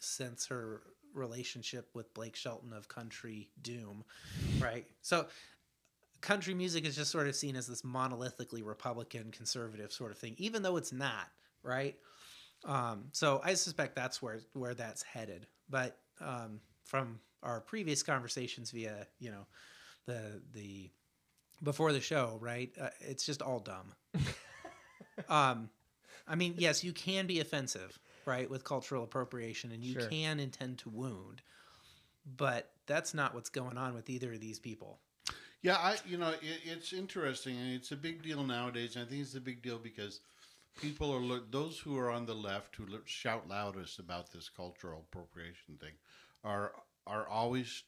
Speaker 2: since her relationship with Blake Shelton of Country Doom, right? So country music is just sort of seen as this monolithically Republican conservative sort of thing, even though it's not, right? Um, so I suspect that's where where that's headed. But um, from our previous conversations via you know the the before the show, right? Uh, it's just all dumb. um, I mean, yes, you can be offensive, right, with cultural appropriation, and you
Speaker 1: Sure.
Speaker 2: can intend to wound, but that's not what's going on with either of these people.
Speaker 3: Yeah, I you know it, it's interesting and it's a big deal nowadays. And I think it's a big deal because people are look those who are on the left who shout loudest about this cultural appropriation thing are are always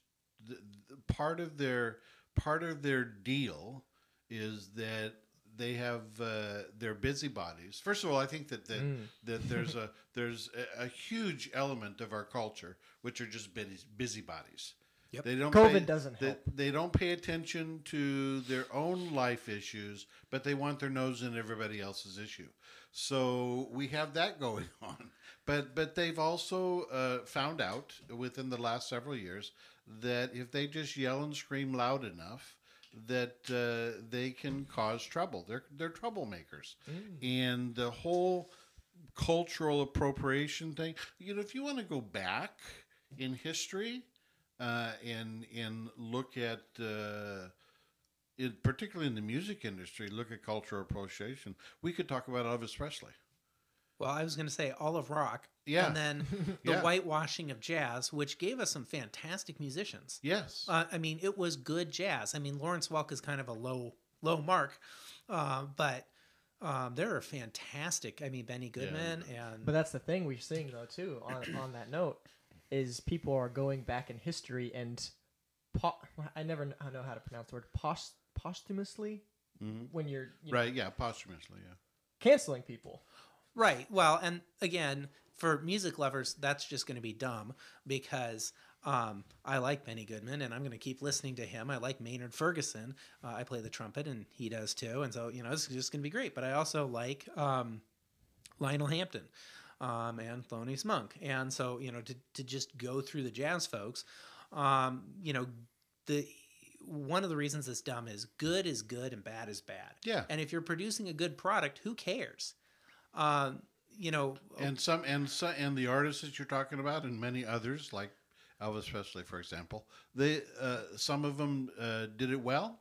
Speaker 3: the, the, part of their part of their deal is that they have uh, their busybodies. First of all, I think that that,
Speaker 1: Mm.
Speaker 3: that there's a there's a, a huge element of our culture which are just busy, busybodies.
Speaker 2: Yep.
Speaker 3: They don't.
Speaker 1: COVID
Speaker 3: pay,
Speaker 1: doesn't
Speaker 3: they,
Speaker 1: help.
Speaker 3: They don't pay attention to their own life issues, but they want their nose in everybody else's issue. So we have that going on. But but they've also uh, found out within the last several years that if they just yell and scream loud enough, that uh, they can cause trouble. They're they're troublemakers, and the whole cultural appropriation thing. You know, if you want to go back in history uh, and and look at. Uh, it, particularly in the music industry, look at cultural appropriation. We could talk about Elvis Presley.
Speaker 2: Well, I was going to say all of rock,
Speaker 3: Yeah.
Speaker 2: and then the
Speaker 3: Yeah.
Speaker 2: whitewashing of jazz, which gave us some fantastic musicians.
Speaker 3: Yes.
Speaker 2: Uh, I mean, it was good jazz. I mean, Lawrence Welk is kind of a low low mark, uh, but um, there are fantastic. I mean, Benny Goodman and
Speaker 1: But that's the thing we're seeing though too. On on that note, is people are going back in history and, po- I never kn- know how to pronounce the word pos- posthumously
Speaker 3: Mhm.
Speaker 1: when you're you know,
Speaker 3: Right. Yeah. Posthumously. Yeah.
Speaker 1: canceling people.
Speaker 2: Right. Well, and again, for music lovers, that's just going to be dumb because um, I like Benny Goodman and I'm going to keep listening to him. I like Maynard Ferguson. Uh, I play the trumpet and he does too. And so, you know, it's just going to be great. But I also like um, Lionel Hampton um, and Thelonious Monk. And so, you know, to, to just go through the jazz folks, um, you know, the one of the reasons it's dumb is good is good and bad is bad.
Speaker 3: Yeah.
Speaker 2: And if you're producing a good product, who cares? Um, you know,
Speaker 3: And some and some and the artists that you're talking about, and many others like Elvis Presley, for example, they uh, some of them uh, did it well,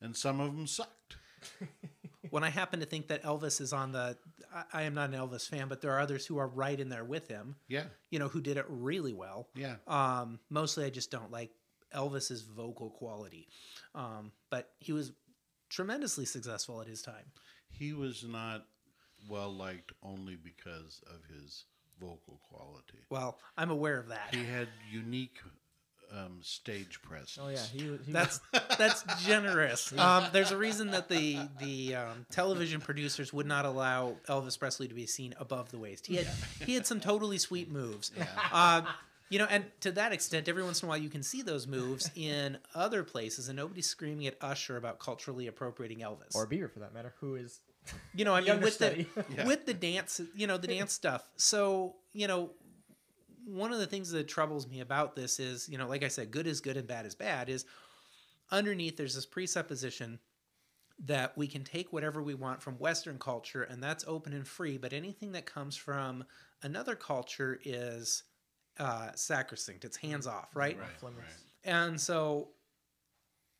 Speaker 3: and some of them sucked.
Speaker 2: when I happen to think that Elvis is on the, I, I am not an Elvis fan, but there are others who are right in there with him,
Speaker 3: Yeah.
Speaker 2: you know, who did it really well.
Speaker 3: Yeah.
Speaker 2: Um, mostly I just don't like Elvis's vocal quality. Um, but he was tremendously successful at his time.
Speaker 3: He was not well liked only because of his vocal quality.
Speaker 2: Well, I'm aware of that.
Speaker 3: He had unique um, stage presence.
Speaker 1: Oh yeah, he, he
Speaker 2: That's that's generous. Um, there's a reason that the the um, television producers would not allow Elvis Presley to be seen above the waist. He had he had some totally sweet moves. Um, you know, and to that extent, every once in a while you can see those moves in other places, and nobody's screaming at Usher about culturally appropriating Elvis.
Speaker 1: or Bieber for that matter, who is
Speaker 2: you know, I mean, with the.
Speaker 3: Yeah.
Speaker 2: with the dance, you know, the dance stuff. So, you know, one of the things that troubles me about this is, you know, like I said, good is good and bad is bad. Is underneath there's this presupposition that we can take whatever we want from Western culture and that's open and free, but anything that comes from another culture is uh, sacrosanct. It's hands off, right?
Speaker 3: Right, right.
Speaker 2: And so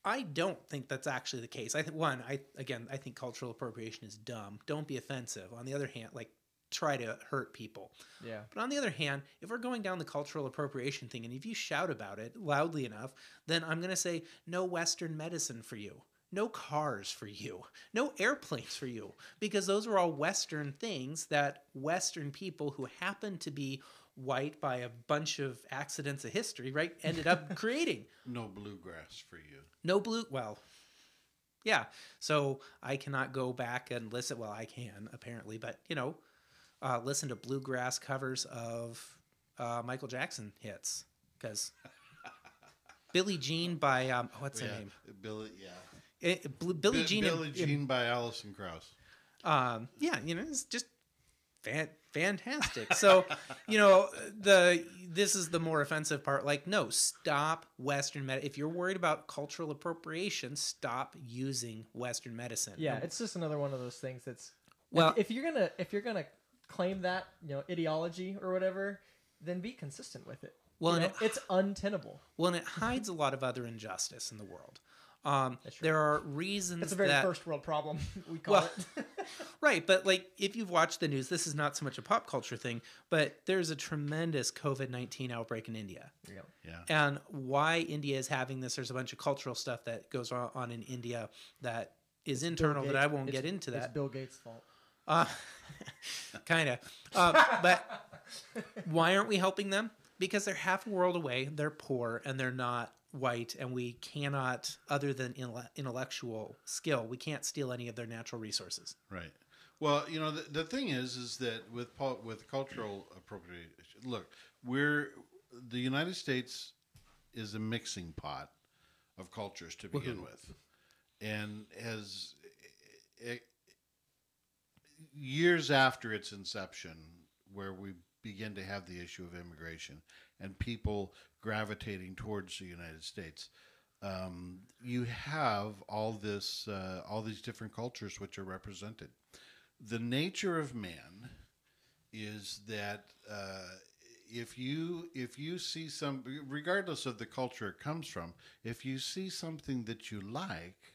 Speaker 2: I don't think that's actually the case. I think one, I again, I think cultural appropriation is dumb. Don't be offensive. On the other hand, like try to hurt people.
Speaker 1: yeah.
Speaker 2: But on the other hand, if we're going down the cultural appropriation thing and if you shout about it loudly enough, then I'm going to say no western medicine for you. No cars for you. No airplanes for you because those are all western things that western people who happen to be white by a bunch of accidents of history, right, ended up creating
Speaker 3: No bluegrass for you.
Speaker 2: no blue well yeah so i cannot go back and listen well i can apparently but you know uh, listen to bluegrass covers of uh, michael jackson hits because billie jean by um, what's her
Speaker 3: yeah.
Speaker 2: name
Speaker 3: Billy. Yeah.
Speaker 2: it, Bl- billie
Speaker 3: Bi-
Speaker 2: jean
Speaker 3: Billie Jean by Alison Krauss.
Speaker 2: um, yeah, you know, it's just fan- fantastic. So, you know, the this is the more offensive part. Like, no, stop Western med. If you're worried about cultural appropriation, stop using Western medicine.
Speaker 1: Yeah, it's just another one of those things that's
Speaker 2: Well-.
Speaker 1: If, if you're gonna if you're gonna claim that you know ideology or whatever, then be consistent with it.
Speaker 2: Well,
Speaker 1: You know,
Speaker 2: it-
Speaker 1: it's untenable.
Speaker 2: well, and it hides a lot of other injustice in the world. Um, there are reasons
Speaker 1: It's a very
Speaker 2: that
Speaker 1: first world problem. We call
Speaker 2: Well,
Speaker 1: it.
Speaker 2: Right, but like if you've watched the news, this is not so much a pop culture thing, but there's a tremendous COVID 19 outbreak in India.
Speaker 1: You know,
Speaker 3: Yeah.
Speaker 2: And why India is having this, there's a bunch of cultural stuff that goes on on in India that is internal that I won't
Speaker 1: it's-
Speaker 2: get into
Speaker 1: It's
Speaker 2: that.
Speaker 1: Bill Gates' fault.
Speaker 2: Uh, kind of. Uh, but why aren't we helping them? Because they're half a world away, they're poor, and they're not white and we cannot other than intellectual skill we can't steal any of their natural resources
Speaker 3: Right. Well, you know, the, the thing is, is that with with cultural appropriation, look, we're the United States is a mixing pot of cultures to begin
Speaker 2: Woohoo.
Speaker 3: with, and has it, years after its inception, where we begin to have the issue of immigration and people gravitating towards the United States um, you have all this, uh, all these different cultures which are represented. The nature of man is that uh, if you if you see some, regardless of the culture it comes from, if you see something that you like,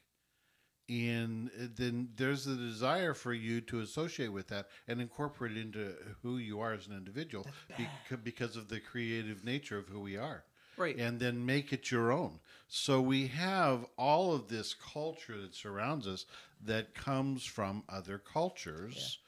Speaker 3: and then there's a desire for you to associate with that and incorporate it into who you are as an individual beca- because of the creative nature of who we are
Speaker 2: right
Speaker 3: and then make it your own. So we have all of this culture that surrounds us that comes from other cultures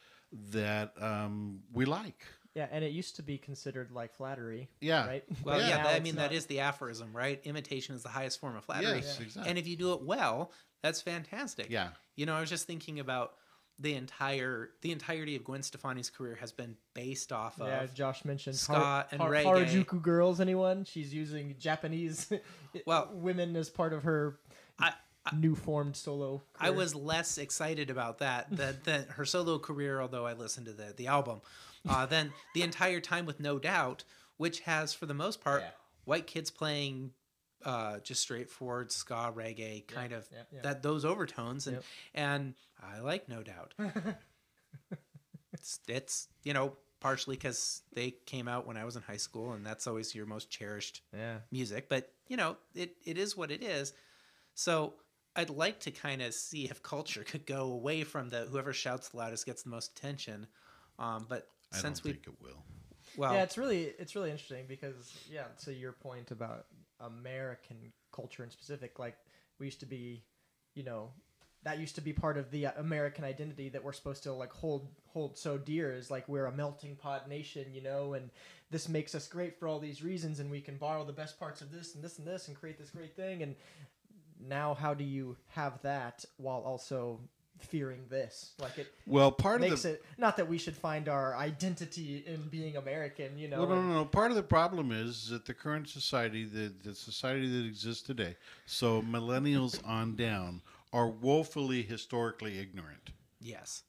Speaker 3: that um, we like.
Speaker 1: Yeah, and it used to be considered like flattery.
Speaker 3: Yeah.
Speaker 1: Right.
Speaker 2: well
Speaker 3: Yeah.
Speaker 2: yeah, that, i mean
Speaker 1: not.
Speaker 2: that is the aphorism right imitation is the highest form of flattery
Speaker 3: Yes, exactly.
Speaker 2: and if you do it well that's fantastic
Speaker 3: Yeah.
Speaker 2: you know i was just thinking about the entire the entirety of gwen stefani's career has been based off of
Speaker 1: Yeah, Josh mentioned
Speaker 2: ska and reggae.
Speaker 1: Harajuku girls. Anyone? She's using Japanese
Speaker 2: Well-
Speaker 1: women as part of her
Speaker 2: I-
Speaker 1: new formed solo.
Speaker 2: I was less excited about that than, than her solo career, although I listened to the, the album, uh, than the entire time with No Doubt, which has, for the most part,
Speaker 1: Yeah.
Speaker 2: white kids playing uh, just straightforward ska reggae kind of
Speaker 1: yeah, yeah.
Speaker 2: that those overtones, and
Speaker 1: Yep.
Speaker 2: and I like No Doubt. it's, it's you know partially because they came out when I was in high school, and that's always your most cherished
Speaker 1: yeah.
Speaker 2: music, but you know, it, it is what it is. So I'd like to kind of see if culture could go away from the whoever shouts the loudest gets the most attention. Um, but
Speaker 3: I
Speaker 2: since
Speaker 3: don't
Speaker 2: we,
Speaker 3: think it will.
Speaker 2: well,
Speaker 1: yeah, it's really it's really interesting because yeah, to your point about American culture in specific, like we used to be, you know, that used to be part of the uh, American identity that we're supposed to like hold hold so dear is like we're a melting pot nation, you know, and this makes us great for all these reasons, and we can borrow the best parts of this and this and this and create this great thing. And now, how do you have that while also fearing this? Like it
Speaker 3: Well, part of
Speaker 1: makes
Speaker 3: the
Speaker 1: it not that we should find our identity in being American, you know.
Speaker 3: Well, no, no, no. Part of the problem is that the current society, the, the society that exists today, so millennials on down, are woefully historically ignorant,
Speaker 2: yes,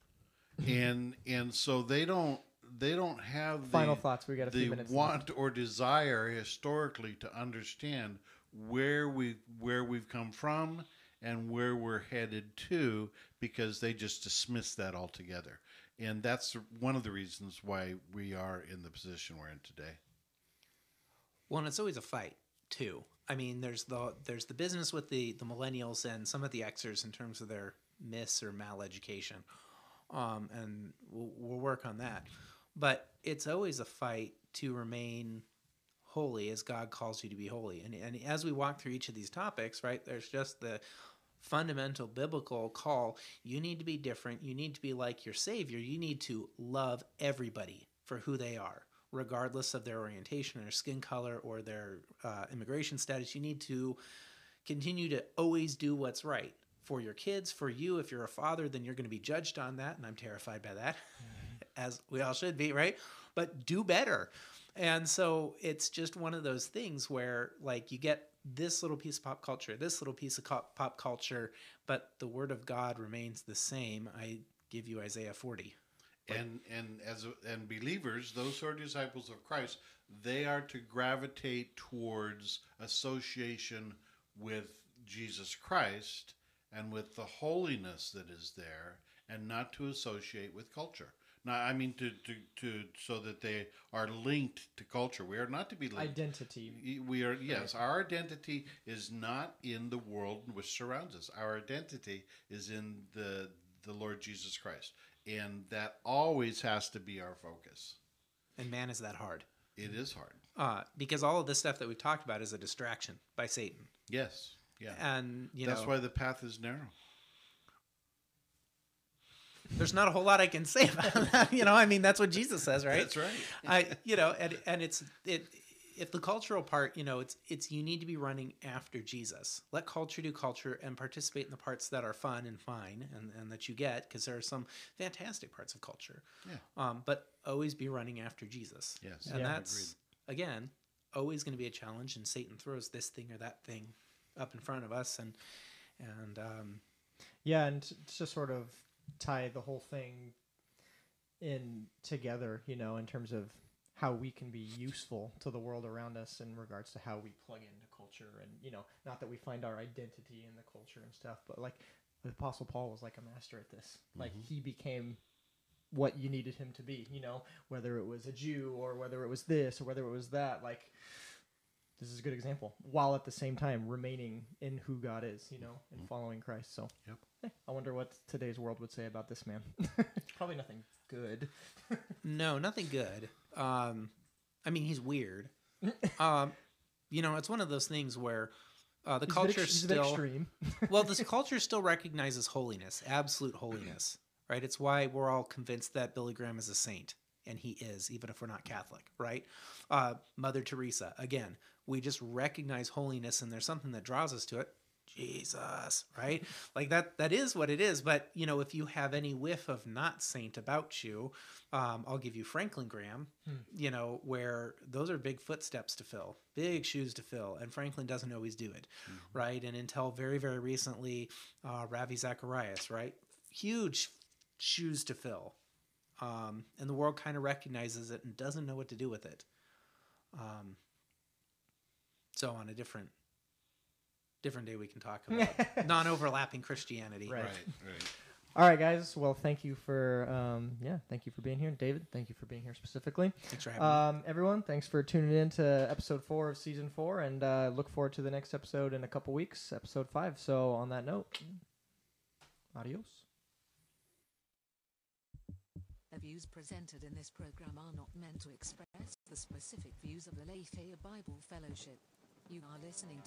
Speaker 3: and and so they don't they don't have the,
Speaker 1: Final thoughts. We got a few minutes.
Speaker 3: want or desire historically to understand where we where we've come from and where we're headed to because they just dismiss that altogether and that's one of the reasons why we are in the position we're in today
Speaker 2: well, and it's always a fight too. I mean, there's the there's the business with the the millennials and some of the Xers in terms of their mis or maleducation, um, and we'll, we'll work on that. But it's always a fight to remain holy as God calls you to be holy. And and as we walk through each of these topics, right, there's just the fundamental biblical call. You need to be different. You need to be like your savior. You need to love everybody for who they are regardless of their orientation or skin color or their uh, immigration status. You need to continue to always do what's right for your kids for you. If you're a father then you're going to be judged on that and i'm terrified by that as we all should be right? But do better and so it's just one of those things where like you get this little piece of pop culture this little piece of pop culture but the word of god remains the same. I give you isaiah 40
Speaker 3: and and as and believers those who are disciples of christ they are to gravitate towards association with jesus christ and with the holiness that is there and not to associate with culture now i mean to to, to so that they are linked to culture. We are not to be linked.
Speaker 1: Identity.
Speaker 3: we are yes our identity is not in the world which surrounds us. Our identity is in the the lord jesus christ. And that always has to be our focus.
Speaker 2: And man is that hard.
Speaker 3: It is hard.
Speaker 2: Uh, because all of this stuff that we've talked about is a distraction by satan.
Speaker 3: Yes yeah.
Speaker 2: And you
Speaker 3: that's
Speaker 2: know
Speaker 3: why the path is narrow
Speaker 2: there's not a whole lot i can say about that you know i mean that's what jesus says right
Speaker 3: that's right
Speaker 2: I, you know, and and it's it, if the cultural part, you know, it's it's you need to be running after Jesus. Let culture do culture and participate in the parts that are fun and fine and, and that you get because there are some fantastic parts of culture.
Speaker 3: Yeah.
Speaker 2: Um, but always be running after Jesus.
Speaker 3: Yes,
Speaker 2: And
Speaker 1: Yeah.
Speaker 2: that's again always going to be a challenge. And Satan throws this thing or that thing up in front of us, and and um,
Speaker 1: Yeah, and t- to sort of tie the whole thing in together, you know, in terms of how we can be useful to the world around us in regards to how we plug into culture and you know, not that we find our identity in the culture and stuff, but like the apostle Paul was like a master at this. Like mm-hmm. he became what you needed him to be, you know, whether it was a Jew or whether it was this or whether it was that, like this is a good example. While at the same time remaining in who God is, you know, and mm-hmm. following Christ. So
Speaker 3: Yep.
Speaker 1: I wonder what today's world would say about this man. Probably nothing good.
Speaker 2: no, nothing good. Um, I mean, he's weird. um, you know, it's one of those things where uh, the
Speaker 1: He's
Speaker 2: culture
Speaker 1: ex- he's a bit
Speaker 2: still
Speaker 1: extreme.
Speaker 2: well, this culture still recognizes holiness, absolute holiness, right? It's why we're all convinced that Billy Graham is a saint, and he is, even if we're not Catholic, right? Uh, Mother Teresa, again, we just recognize holiness, and there's something that draws us to it. Jesus, right? Like that. That is what it is. But you know, if you have any whiff of not saint about you, um, I'll give you Franklin Graham. You know, where those are big footsteps to fill, big shoes to fill, and Franklin doesn't always do it, right? And until very, very recently, uh, Ravi Zacharias, right? Huge shoes to fill, um, and the world kind of recognizes it and doesn't know what to do with it. Um, so on a different different day we can talk about non-overlapping Christianity.
Speaker 1: Right.
Speaker 3: Right, right.
Speaker 1: All right, guys. Well, thank you for um, yeah, thank you for being here, David. Thank you for being here specifically.
Speaker 2: Thanks for having me.
Speaker 1: Um, everyone, thanks for tuning in to episode four of season four, and uh, look forward to the next episode in a couple weeks, episode five. So, on that note, adios.
Speaker 4: The views presented in this program are not meant to express the specific views of the Lafayette Bible Fellowship. You are listening to